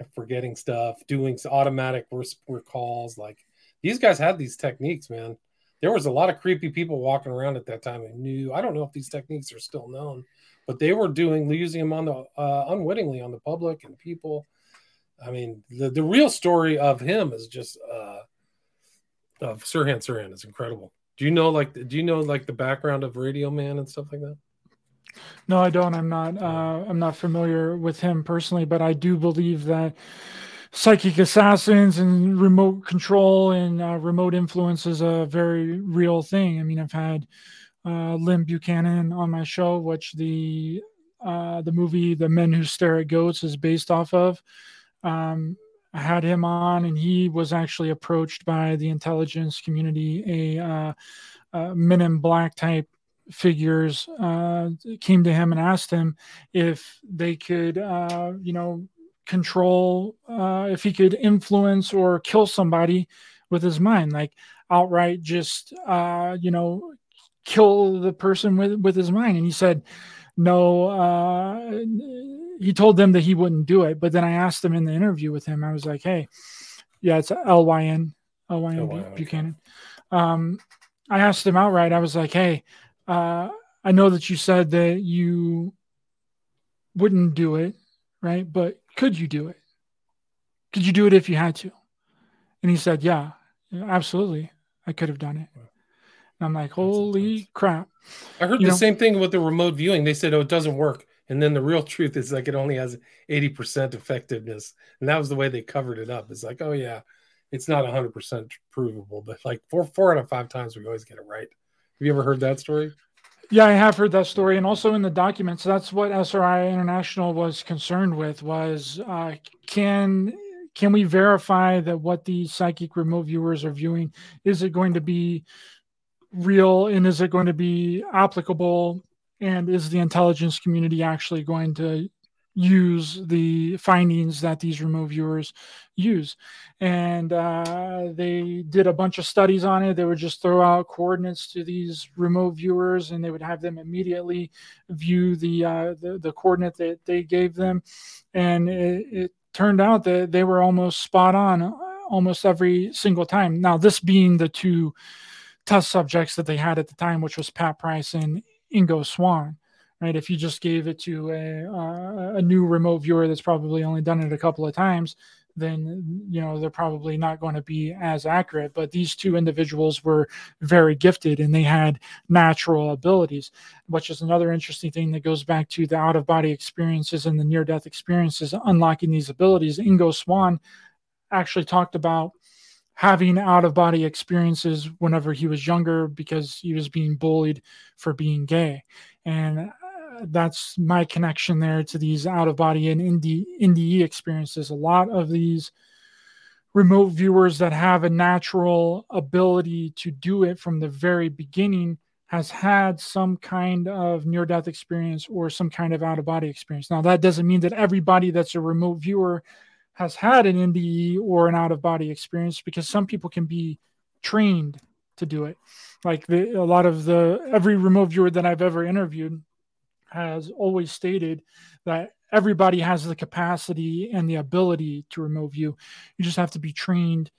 <laughs> forgetting stuff, doing automatic recalls. Like these guys had these techniques, man. There was a lot of creepy people walking around at that time and knew. I don't know if these techniques are still known, but they were doing using them on the uh, unwittingly on the public and people. I mean, the, the real story of him is just uh, of Sirhan Sirhan is incredible. Do you know like do you know like the background of Radio Man and stuff like that? No, I don't. I'm not. Uh, I'm not familiar with him personally, but I do believe that psychic assassins and remote control and uh, remote influence is a very real thing. I mean, I've had uh, Lyn Buchanan on my show, which the uh, the movie "The Men Who Stare at Goats" is based off of. Um, I had him on, and he was actually approached by the intelligence community, a uh, uh, Men in Black type figures uh, came to him and asked him if they could, uh, you know, control, uh, if he could influence or kill somebody with his mind, like outright just, uh, you know, kill the person with with his mind. And he said, no. Uh, he told them that he wouldn't do it. But then I asked him in the interview with him. I was like, hey, yeah, it's L Y N L Y N Buchanan. Um, I asked him outright. I was like, hey uh, I know that you said that you wouldn't do it, right? But could you do it? Could you do it if you had to? And he said, Yeah, absolutely. I could have done it. And I'm like, Holy crap. I heard you the know, same thing with the remote viewing. They said, Oh, it doesn't work. And then the real truth is like it only has 80% effectiveness. And that was the way they covered it up. It's like, oh yeah, it's not 100% provable, but like four four out of five times we always get it right. Have you ever heard that story? Yeah, I have heard that story, and also in the documents, that's what SRI International was concerned with: was uh, can can we verify that what these psychic remote viewers are viewing is it going to be real, and is it going to be applicable, and is the intelligence community actually going to use the findings that these remote viewers use. And uh, they did a bunch of studies on it. They would just throw out coordinates to these remote viewers, and they would have them immediately view the uh, the, the, coordinate that they gave them. And it, it turned out that they were almost spot on uh, almost every single time. Now, this being the two test subjects that they had at the time, which was Pat Price and Ingo Swann right? If you just gave it to a, uh, a new remote viewer that's probably only done it a couple of times, then you know they're probably not going to be as accurate. But these two individuals were very gifted and they had natural abilities, which is another interesting thing that goes back to the out of body experiences and the near death experiences, unlocking these abilities. Ingo Swann actually talked about having out of body experiences whenever he was younger because he was being bullied for being gay. And that's my connection there to these out of body and ND, NDE experiences. A lot of these remote viewers that have a natural ability to do it from the very beginning has had some kind of near death experience or some kind of out of body experience. Now, that doesn't mean that everybody that's a remote viewer has had an NDE or an out of body experience because some people can be trained to do it. Like the, a lot of the every remote viewer that I've ever interviewed has always stated that everybody has the capacity and the ability to remote view. You just have to be trained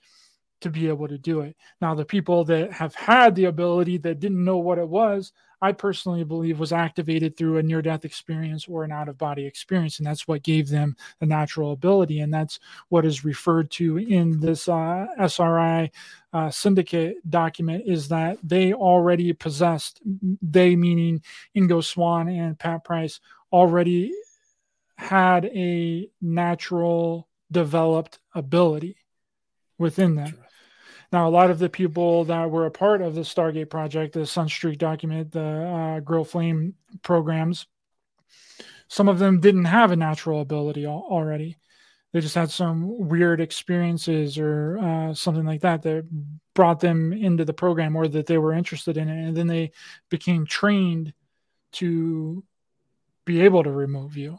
to be able to do it. Now, the people that have had the ability that didn't know what it was, I personally believe was activated through a near death experience or an out of body experience. And that's what gave them the natural ability. And that's what is referred to in this uh, SRI uh, syndicate document is that they already possessed, they meaning Ingo Swann and Pat Price, already had a natural developed ability within them. Now, a lot of the people that were a part of the Stargate project, the Sunstreak document, the uh, Grill Flame programs, some of them didn't have a natural ability al- already. They just had some weird experiences or uh, something like that that brought them into the program or that they were interested in it. And then they became trained to be able to remote view.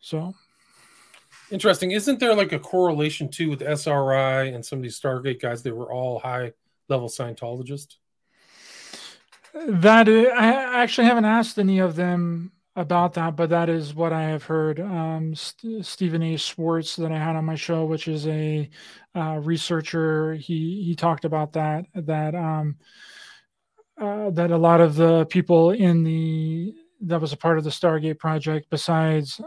So interesting. Isn't there like a correlation too with SRI and some of these Stargate guys? They were all high level Scientologists. That I actually haven't asked any of them about that, but that is what I have heard. Um, St- Stephen A. Schwartz that I had on my show, which is a uh, researcher, he he talked about that that um, uh, that a lot of the people in the that was a part of the Stargate project, besides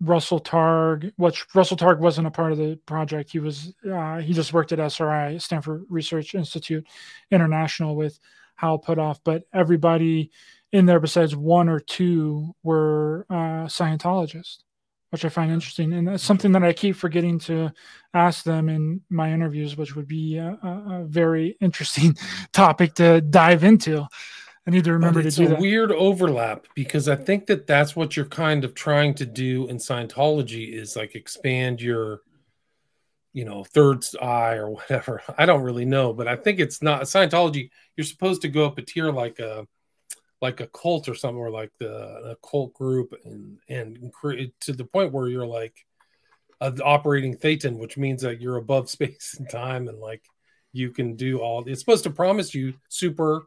Russell Targ, which Russell Targ wasn't a part of the project. He was uh, he just worked at SRI, Stanford Research Institute International, with Hal Puthoff, but everybody in there besides one or two were uh, Scientologists, which I find interesting, and that's something that I keep forgetting to ask them in my interviews, which would be a, a very interesting <laughs> topic to dive into. I need to remember to do that. It's a weird overlap because I think that that's what you're kind of trying to do in Scientology is like expand your you know third eye or whatever <laughs> i don't really know but i think it's not scientology you're supposed to go up a tier like a like a cult or something or like the a cult group and and to the point where you're like operating thetan which means that you're above <laughs> space and time and like you can do all it's supposed to promise you super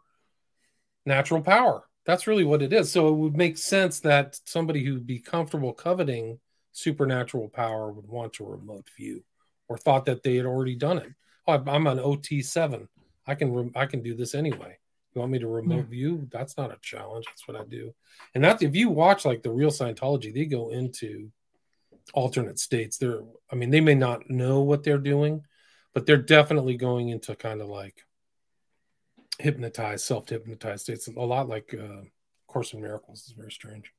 natural power that's really what it is so it would make sense that somebody who'd be comfortable coveting supernatural power would want a remote view or thought that they had already done it. Oh, I'm an OT seven. I can re- I can do this anyway. You want me to remote yeah. view? That's not a challenge. That's what I do. And that if you watch like the real Scientology, they go into alternate states. They're I mean they may not know what they're doing, but they're definitely going into kind of like hypnotized, self hypnotized states. A lot like uh, Course in Miracles is very strange.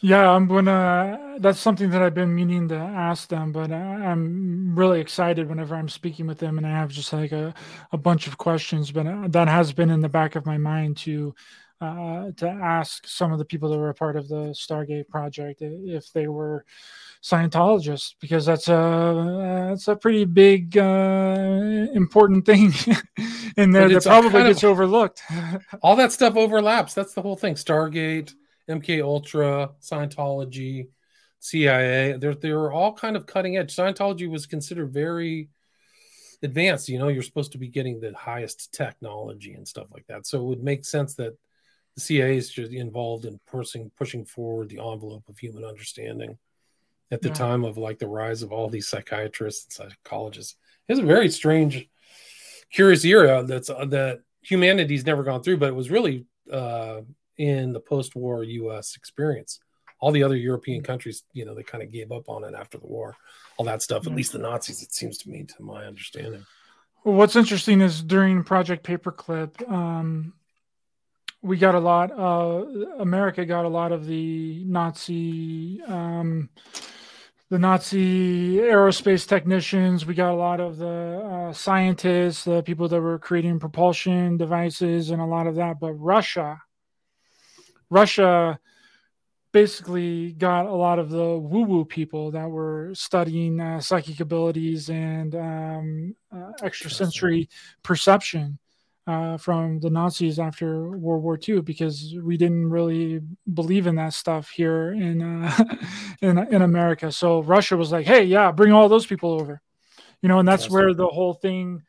Yeah, I'm gonna. That's something that I've been meaning to ask them, but I'm really excited whenever I'm speaking with them, and I have just like a, a bunch of questions. But uh, that has been in the back of my mind to uh, to ask some of the people that were a part of the Stargate project if they were Scientologists, because that's a that's a pretty big uh, important thing <laughs> in there that probably gets of, overlooked. <laughs> all that stuff overlaps. That's the whole thing. Stargate MK Ultra, Scientology, CIA. They're they're all kind of cutting edge. Scientology was considered very advanced. You know, you're supposed to be getting the highest technology and stuff like that. So it would make sense that the CIA is just involved in pushing pushing forward the envelope of human understanding at the yeah. time of like the rise of all these psychiatrists and psychologists. It's a very strange, curious era that's uh, that humanity's never gone through, but it was really uh, in the post-war U.S. experience. All the other European countries, you know, they kind of gave up on it after the war. All that stuff, at least the Nazis, it seems to me, to my understanding. Well, what's interesting is during Project Paperclip, um, we got a lot. Uh, America got a lot of the Nazi, um, the Nazi aerospace technicians. We got a lot of the uh, scientists, the people that were creating propulsion devices, and a lot of that. But Russia Russia basically got a lot of the woo woo people that were studying uh, psychic abilities and um, uh, extrasensory perception uh, from the Nazis after World War II because we didn't really believe in that stuff here in uh, <laughs> in in America. So Russia was like, "Hey, yeah, bring all those people over," you know, and that's where the whole thing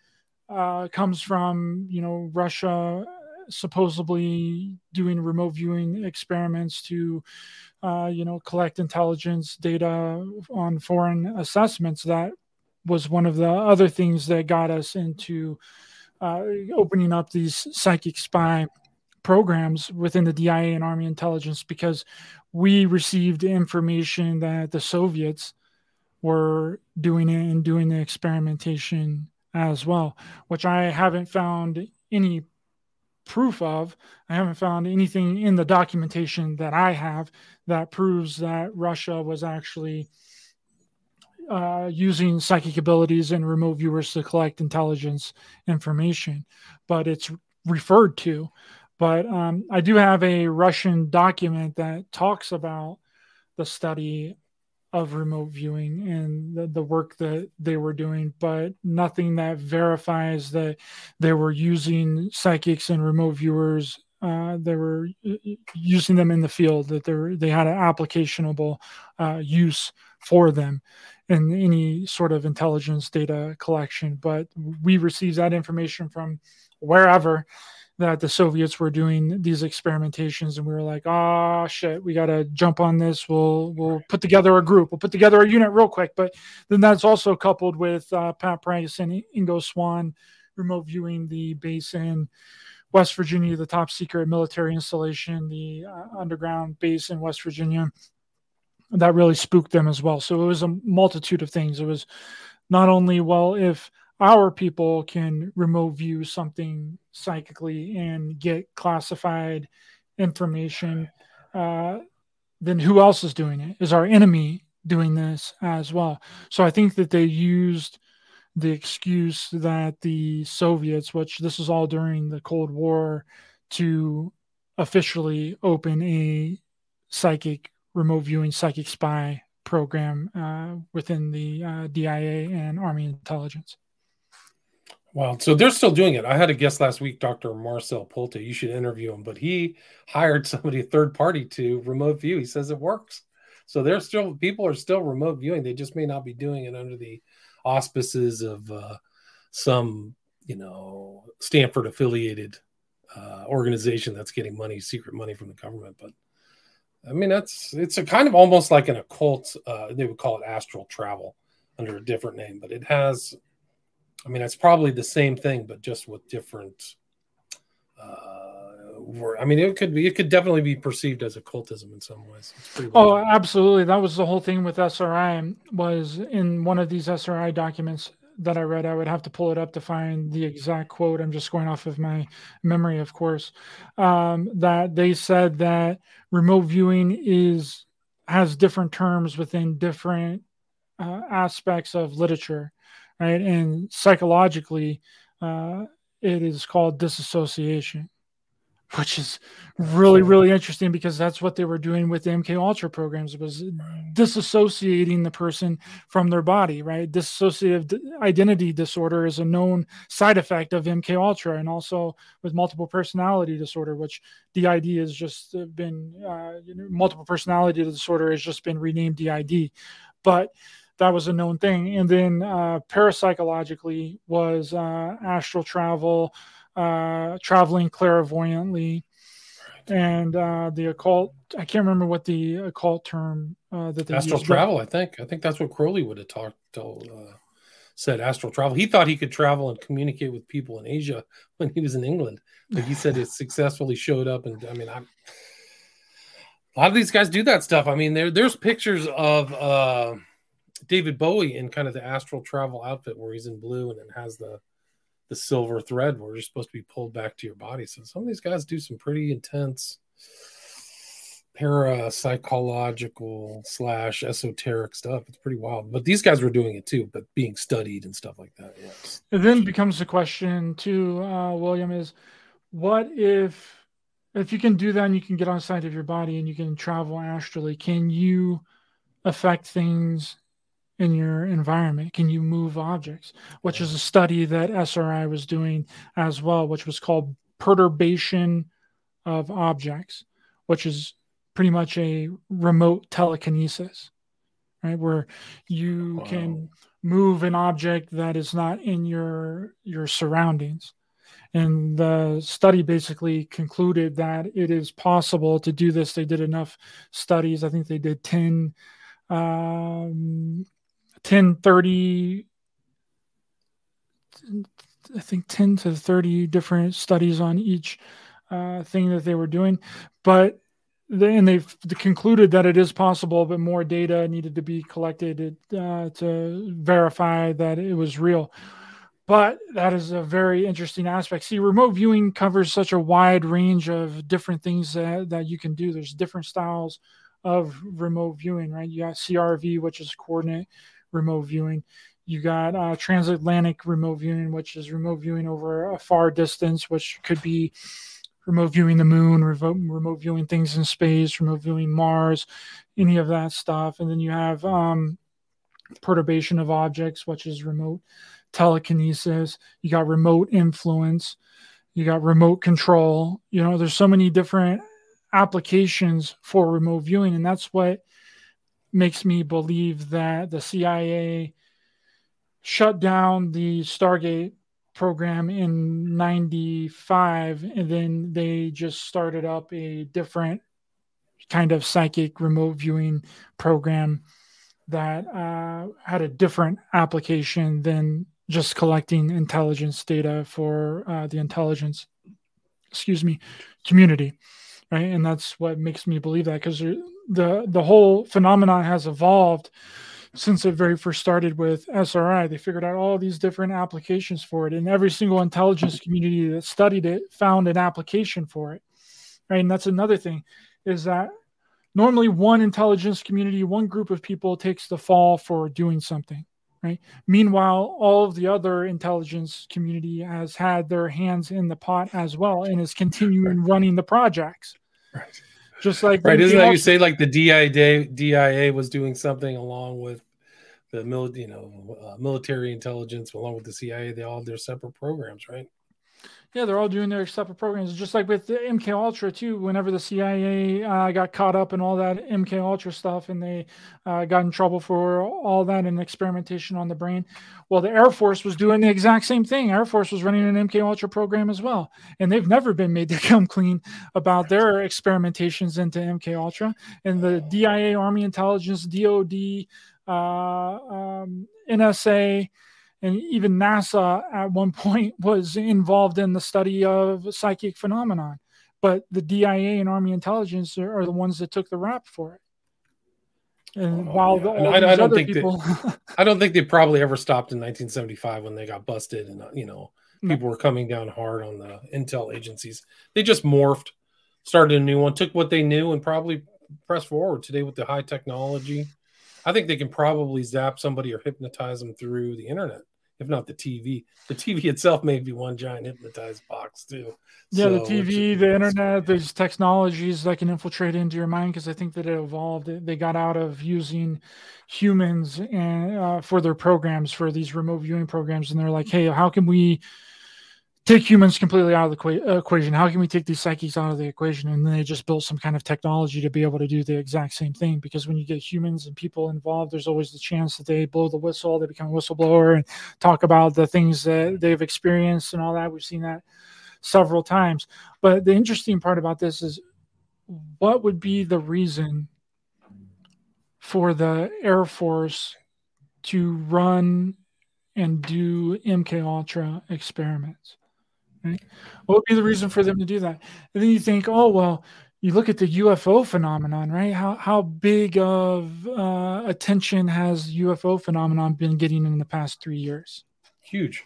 uh, comes from. You know, Russia supposedly doing remote viewing experiments to, uh, you know, collect intelligence data on foreign assessments. That was one of the other things that got us into uh, opening up these psychic spy programs within the DIA and Army intelligence because we received information that the Soviets were doing it and doing the experimentation as well, which I haven't found any proof of. I haven't found anything in the documentation that I have that proves that Russia was actually uh, using psychic abilities and remote viewers to collect intelligence information, but it's referred to. But um, I do have a Russian document that talks about the study of remote viewing and the, the work that they were doing, but nothing that verifies that they were using psychics and remote viewers. Uh, they were uh, using them in the field, that they they had an applicationable uh, use for them in any sort of intelligence data collection. But we received that information from wherever that the Soviets were doing these experimentations, and we were like, "Ah, oh, shit, we got to jump on this. We'll we'll put together a group. We'll put together a unit real quick." But then that's also coupled with uh, Pat Price and Ingo Swann remote viewing the base in West Virginia, the top secret military installation, the uh, underground base in West Virginia. That really spooked them as well. So it was a multitude of things. It was not only well if our people can remote view something psychically and get classified information, uh, then who else is doing it? Is our enemy doing this as well? So I think that they used the excuse that the Soviets, which this is all during the Cold War, to officially open a psychic remote viewing psychic spy program uh, within the uh, DIA and Army intelligence. Wow. So they're still doing it. I had a guest last week, Dr. Marcel Pulte. You should interview him, but he hired somebody, a third party, to remote view. He says it works. So they're still, people are still remote viewing. They just may not be doing it under the auspices of uh, some, you know, Stanford affiliated uh, organization that's getting money, secret money from the government. But I mean, that's, it's a kind of almost like an occult, uh, they would call it astral travel under a different name, but it has I mean, it's probably the same thing, but just with different. Uh, I mean, it could be, it could definitely be perceived as occultism in some ways. Oh, absolutely. That was the whole thing with SRI. Was in one of these SRI documents that I read. I would have to pull it up to find the exact quote. I'm just going off of my memory, of course. Um, that they said that remote viewing is has different terms within different uh, aspects of literature right? And psychologically, uh, it is called disassociation, which is really really interesting because that's what they were doing with the MK Ultra programs was disassociating the person from their body, right? Dissociative identity disorder is a known side effect of MK Ultra, and also with multiple personality disorder, which DID has just been uh, you know, multiple personality disorder has just been renamed DID, but that was a known thing. And then uh, parapsychologically was uh, astral travel, uh, traveling clairvoyantly, and uh, the occult. I can't remember what the occult term uh, that they astral used, travel. But... I think I think that's what Crowley would have talked told. Uh, said astral travel. He thought he could travel and communicate with people in Asia <laughs> when he was in England, but he said it <laughs> successfully showed up. And I mean, I'm, a lot of these guys do that stuff. I mean, there there's pictures of uh, David Bowie in kind of the astral travel outfit where he's in blue and it has the the silver thread where you're supposed to be pulled back to your body. So some of these guys do some pretty intense parapsychological slash esoteric stuff. It's pretty wild. But these guys were doing it too, but being studied and stuff like that. Yes. It then becomes the question too, uh, William, is what if if you can do that and you can get outside of your body and you can travel astrally, can you affect things in your environment? Can you move objects? Which is a study that SRI was doing as well, which was called perturbation of objects, which is pretty much a remote telekinesis, right? Where you wow. can move an object that is not in your your surroundings. And the study basically concluded that it is possible to do this. They did enough studies. I think they did 10 um, 10 30 i think 10 to 30 different studies on each uh, thing that they were doing. But they, and they've concluded that it is possible but more data needed to be collected uh, to verify that it was real. But that is a very interesting aspect. See remote viewing covers such a wide range of different things that, that you can do. There's different styles of remote viewing right? You got crv which is coordinate remote viewing. You got uh, transatlantic remote viewing, which is remote viewing over a far distance, which could be remote viewing the moon, remote, remote viewing things in space, remote viewing Mars, any of that stuff. And then you have um, perturbation of objects, which is remote telekinesis. You got remote influence. You got remote control. You know, there's so many different applications for remote viewing, and that's what makes me believe that the CIA shut down the Stargate program in 95 and then they just started up a different kind of psychic remote viewing program that uh, had a different application than just collecting intelligence data for uh, the intelligence excuse me community right and that's what makes me believe that because the the whole phenomenon has evolved since it very first started with SRI. They figured out all these different applications for it, and every single intelligence community that studied it found an application for it. Right, and that's another thing is that normally one intelligence community, one group of people takes the fall for doing something. Right. Meanwhile, all of the other intelligence community has had their hands in the pot as well and is continuing running the projects. Right just like right, isn't that you say like the DIA DIA was doing something along with the military, you know, uh, military intelligence along with the CIA. They all have their separate programs, right? Yeah, they're all doing their separate programs, just like with the MK Ultra too. Whenever the CIA uh, got caught up in all that MK Ultra stuff, and they uh, got in trouble for all that and experimentation on the brain, well, the Air Force was doing the exact same thing. Air Force was running an MK Ultra program as well, and they've never been made to <laughs> come clean about their experimentations into MK Ultra. And the DIA, Army Intelligence, DoD, uh, um, NSA and even NASA at one <laughs> point was involved in the study of psychic phenomenon. But the DIA and Army intelligence are, are the ones that took the rap for it. And oh, while the, I, I, don't think people... they, <laughs> I don't think they probably ever stopped in 1975 when they got busted and uh, you know people no. were coming down hard on the intel agencies. They just morphed, started a new one, took what they knew, and probably pressed forward today with the high technology. I think they can probably zap somebody or hypnotize them through the internet if not the TV. The TV itself may be one giant hypnotized box too. Yeah, so, the TV, the internet, there's technologies that can infiltrate into your mind because I think that it evolved. They got out of using humans and uh, for their programs for these remote viewing programs, and they're like, hey, how can we take humans completely out of the uh, equation. How can we take these psyches out of the equation? And then they just built some kind of technology to be able to do the exact same thing. Because when you get humans and people involved, there's always the chance that they blow the whistle, they become a whistleblower and talk about the things that they've experienced and all that. We've seen that several times. But the interesting part about this is what would be the reason for the Air Force to run and do MK Ultra experiments? Right? What would be the reason for them to do that? And then you think, oh well, you look at the UFO phenomenon, right? How how big of uh, attention has UFO phenomenon been getting in the past three years? Huge,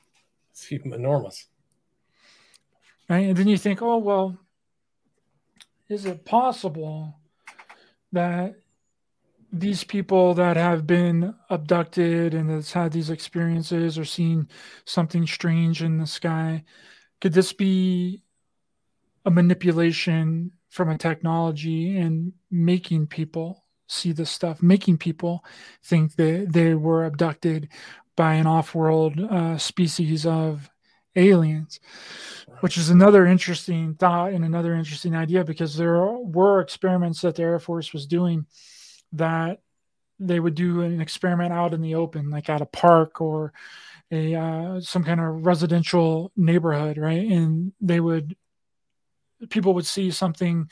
it's enormous. Right, and then you think, oh well, is it possible that these people that have been abducted and that's had these experiences or seen something strange in the sky could this be a manipulation from a technology and making people see this stuff, making people think that they were abducted by an off-world uh, species of aliens, which is another interesting thought and another interesting idea because there were experiments that the Air Force was doing that they would do an experiment out in the open, like at a park or a uh, some kind of residential neighborhood, right? And they would people would see something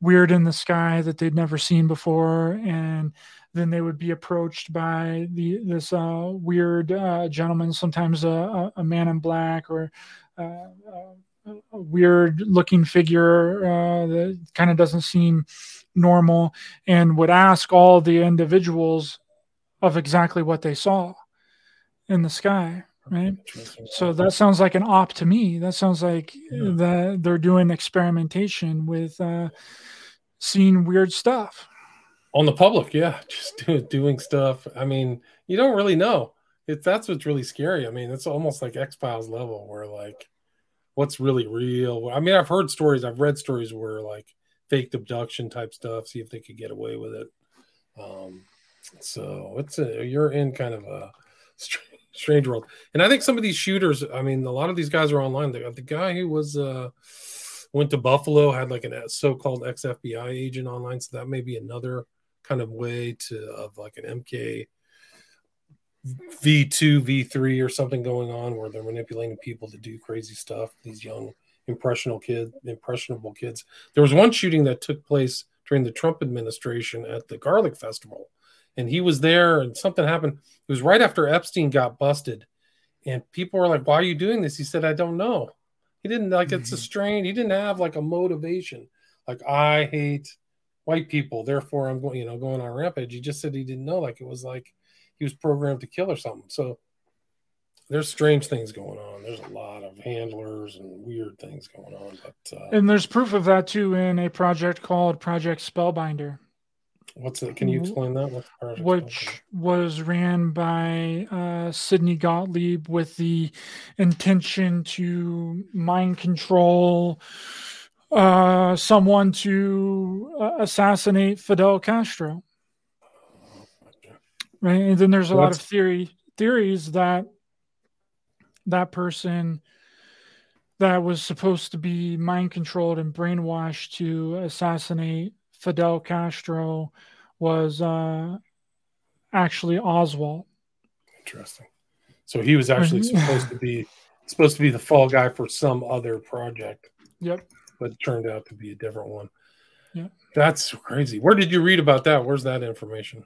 weird in the sky that they'd never seen before, and then they would be approached by the this uh, weird uh, gentleman, sometimes a, a, man in black or uh, a, weird looking figure uh, that kind of doesn't seem normal, and would ask all the individuals of exactly what they saw in the sky right? So that sounds like an op to me. That sounds like yeah. that they're doing experimentation with uh seeing weird stuff. On the public yeah <laughs> just do, doing stuff. I mean you don't really know. If that's what's really scary. I mean it's almost like x-files level where like what's really real. I mean, I've heard stories, I've read stories where like faked abduction type stuff, see if they could get away with it. Um, so it's a you're in kind of a <laughs> strange, world, and I think some of these shooters. I mean, a lot of these guys are online. The, the guy who was uh, went to Buffalo had like a so-called ex FBI agent online, so that may be another kind of way to of like an MK V2, V3 or something going on where they're manipulating people to do crazy stuff. These young impressionable kids, impressionable kids. There was one shooting that took place during the Trump administration at the Garlic Festival. And he was there and something happened. It was right after Epstein got busted. And people were like, Why are you doing this? He said, I don't know. He didn't like mm-hmm. it's a mm-hmm. strain. He didn't have like a motivation. Like I hate white people, therefore I'm going, you know, going on rampage. He just said he didn't know. Like it was like he was programmed to kill or something. So there's strange things going on. There's a lot of handlers and weird things going on. But uh, and there's proof of that too in a project called Project Spellbinder. What's it? Can you explain that? Which was ran by uh, Sidney Gottlieb with the intention to mind control uh, someone to uh, assassinate Fidel Castro. Right, and then there's a lot of theory theories that that person that was supposed to be mind controlled and brainwashed to assassinate Fidel Castro was uh, actually Oswald. Interesting. So he was actually supposed to be supposed to be the fall guy for some other project. Yep. But it turned out to be a different one. Yeah. That's crazy. Where did you read about that? Where's that information?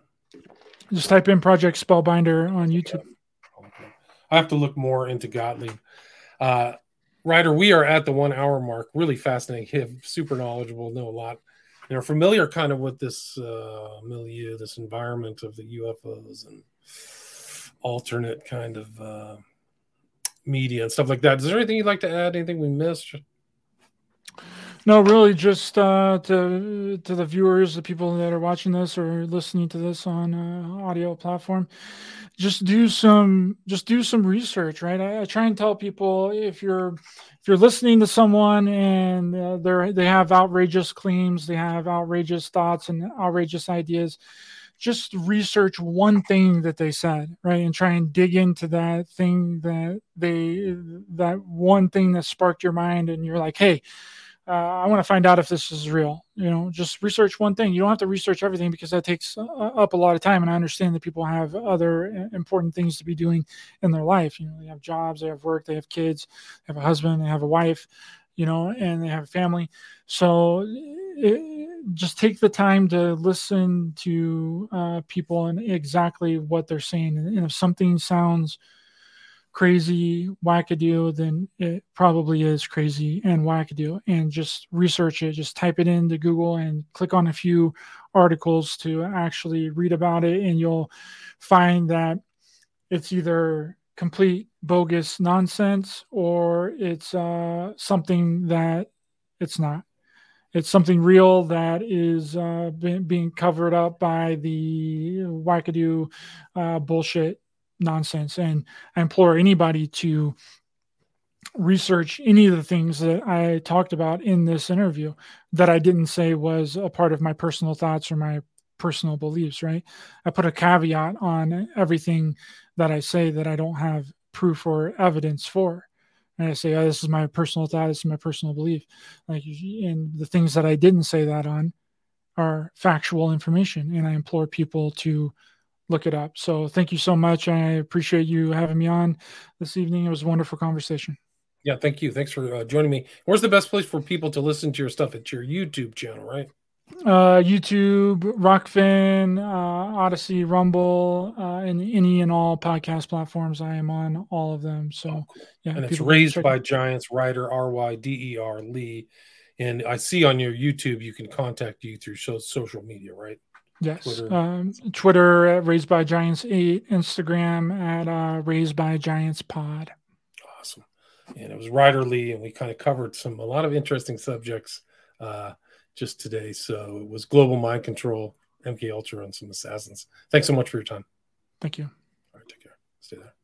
Just type in Project Spellbinder on YouTube. Okay. I have to look more into Gottlieb. Uh, Ryder, we are at the one hour mark. Really fascinating. Super knowledgeable, know a lot you know familiar kind of with this uh, milieu, this environment of the UFOs and alternate kind of uh, media and stuff like that. Is there anything you'd like to add? Anything we missed? No, really, just uh, to to the viewers, the people that are watching this or listening to this on uh, audio platform, just do some just do some research, right? I, I, try and tell people if you're if you're listening to someone and uh, they're they have outrageous claims, they have outrageous thoughts and outrageous ideas, just research one thing that they said, right, and try and dig into that thing that they that one thing that sparked your mind, and you're like, hey uh, I want to find out if this is real. You know, just research one thing. You don't have to research everything because that takes uh, up a lot of time. And I understand that people have other uh, important things to be doing in their life. You know, they have jobs, they have work, they have kids, they have a husband, they have a wife, you know, and they have a family. So it, just take the time to listen to uh, people and exactly what they're saying. And if something sounds crazy wackadoo, then it probably is crazy and wackadoo. And just research it. Just type it into Google and click on a few articles to actually read about it, and you'll find that it's either complete bogus nonsense or it's uh, something that it's not. It's something real that is uh, being covered up by the wackadoo uh, bullshit nonsense. And I implore anybody to research any of the things that I talked about in this interview that I didn't say was a part of my personal thoughts or my personal beliefs, right? I put a caveat on everything that I say that I don't have proof or evidence for. And I say, oh, this is my personal thought, this is my personal belief. Like, and the things that I didn't say that on are factual information. And I implore people to look it up. So thank you so much. I appreciate you having me on this evening. It was a wonderful conversation. Yeah, thank you. Thanks for uh, joining me. Where's the best place for people to listen to your stuff? It's your YouTube channel, right? Uh, YouTube, Rokfin, uh, Odysee, Rumble, uh, and any and all podcast platforms. I am on all of them. So, oh, cool. yeah. And it's Raised by Giants, Ryder, R Y D E R Lee. And I see on your YouTube, you can contact you through social media, right? Yes. Twitter, um, Twitter at Raised by Giants 8, Instagram at uh, Raised by Giants Pod. Awesome. And it was Ryder Lee, and we kind of covered some a lot of interesting subjects uh, just today. So it was global mind control, MK Ultra, and some assassins. Thanks so much for your time. Thank you. All right, take care. Stay there.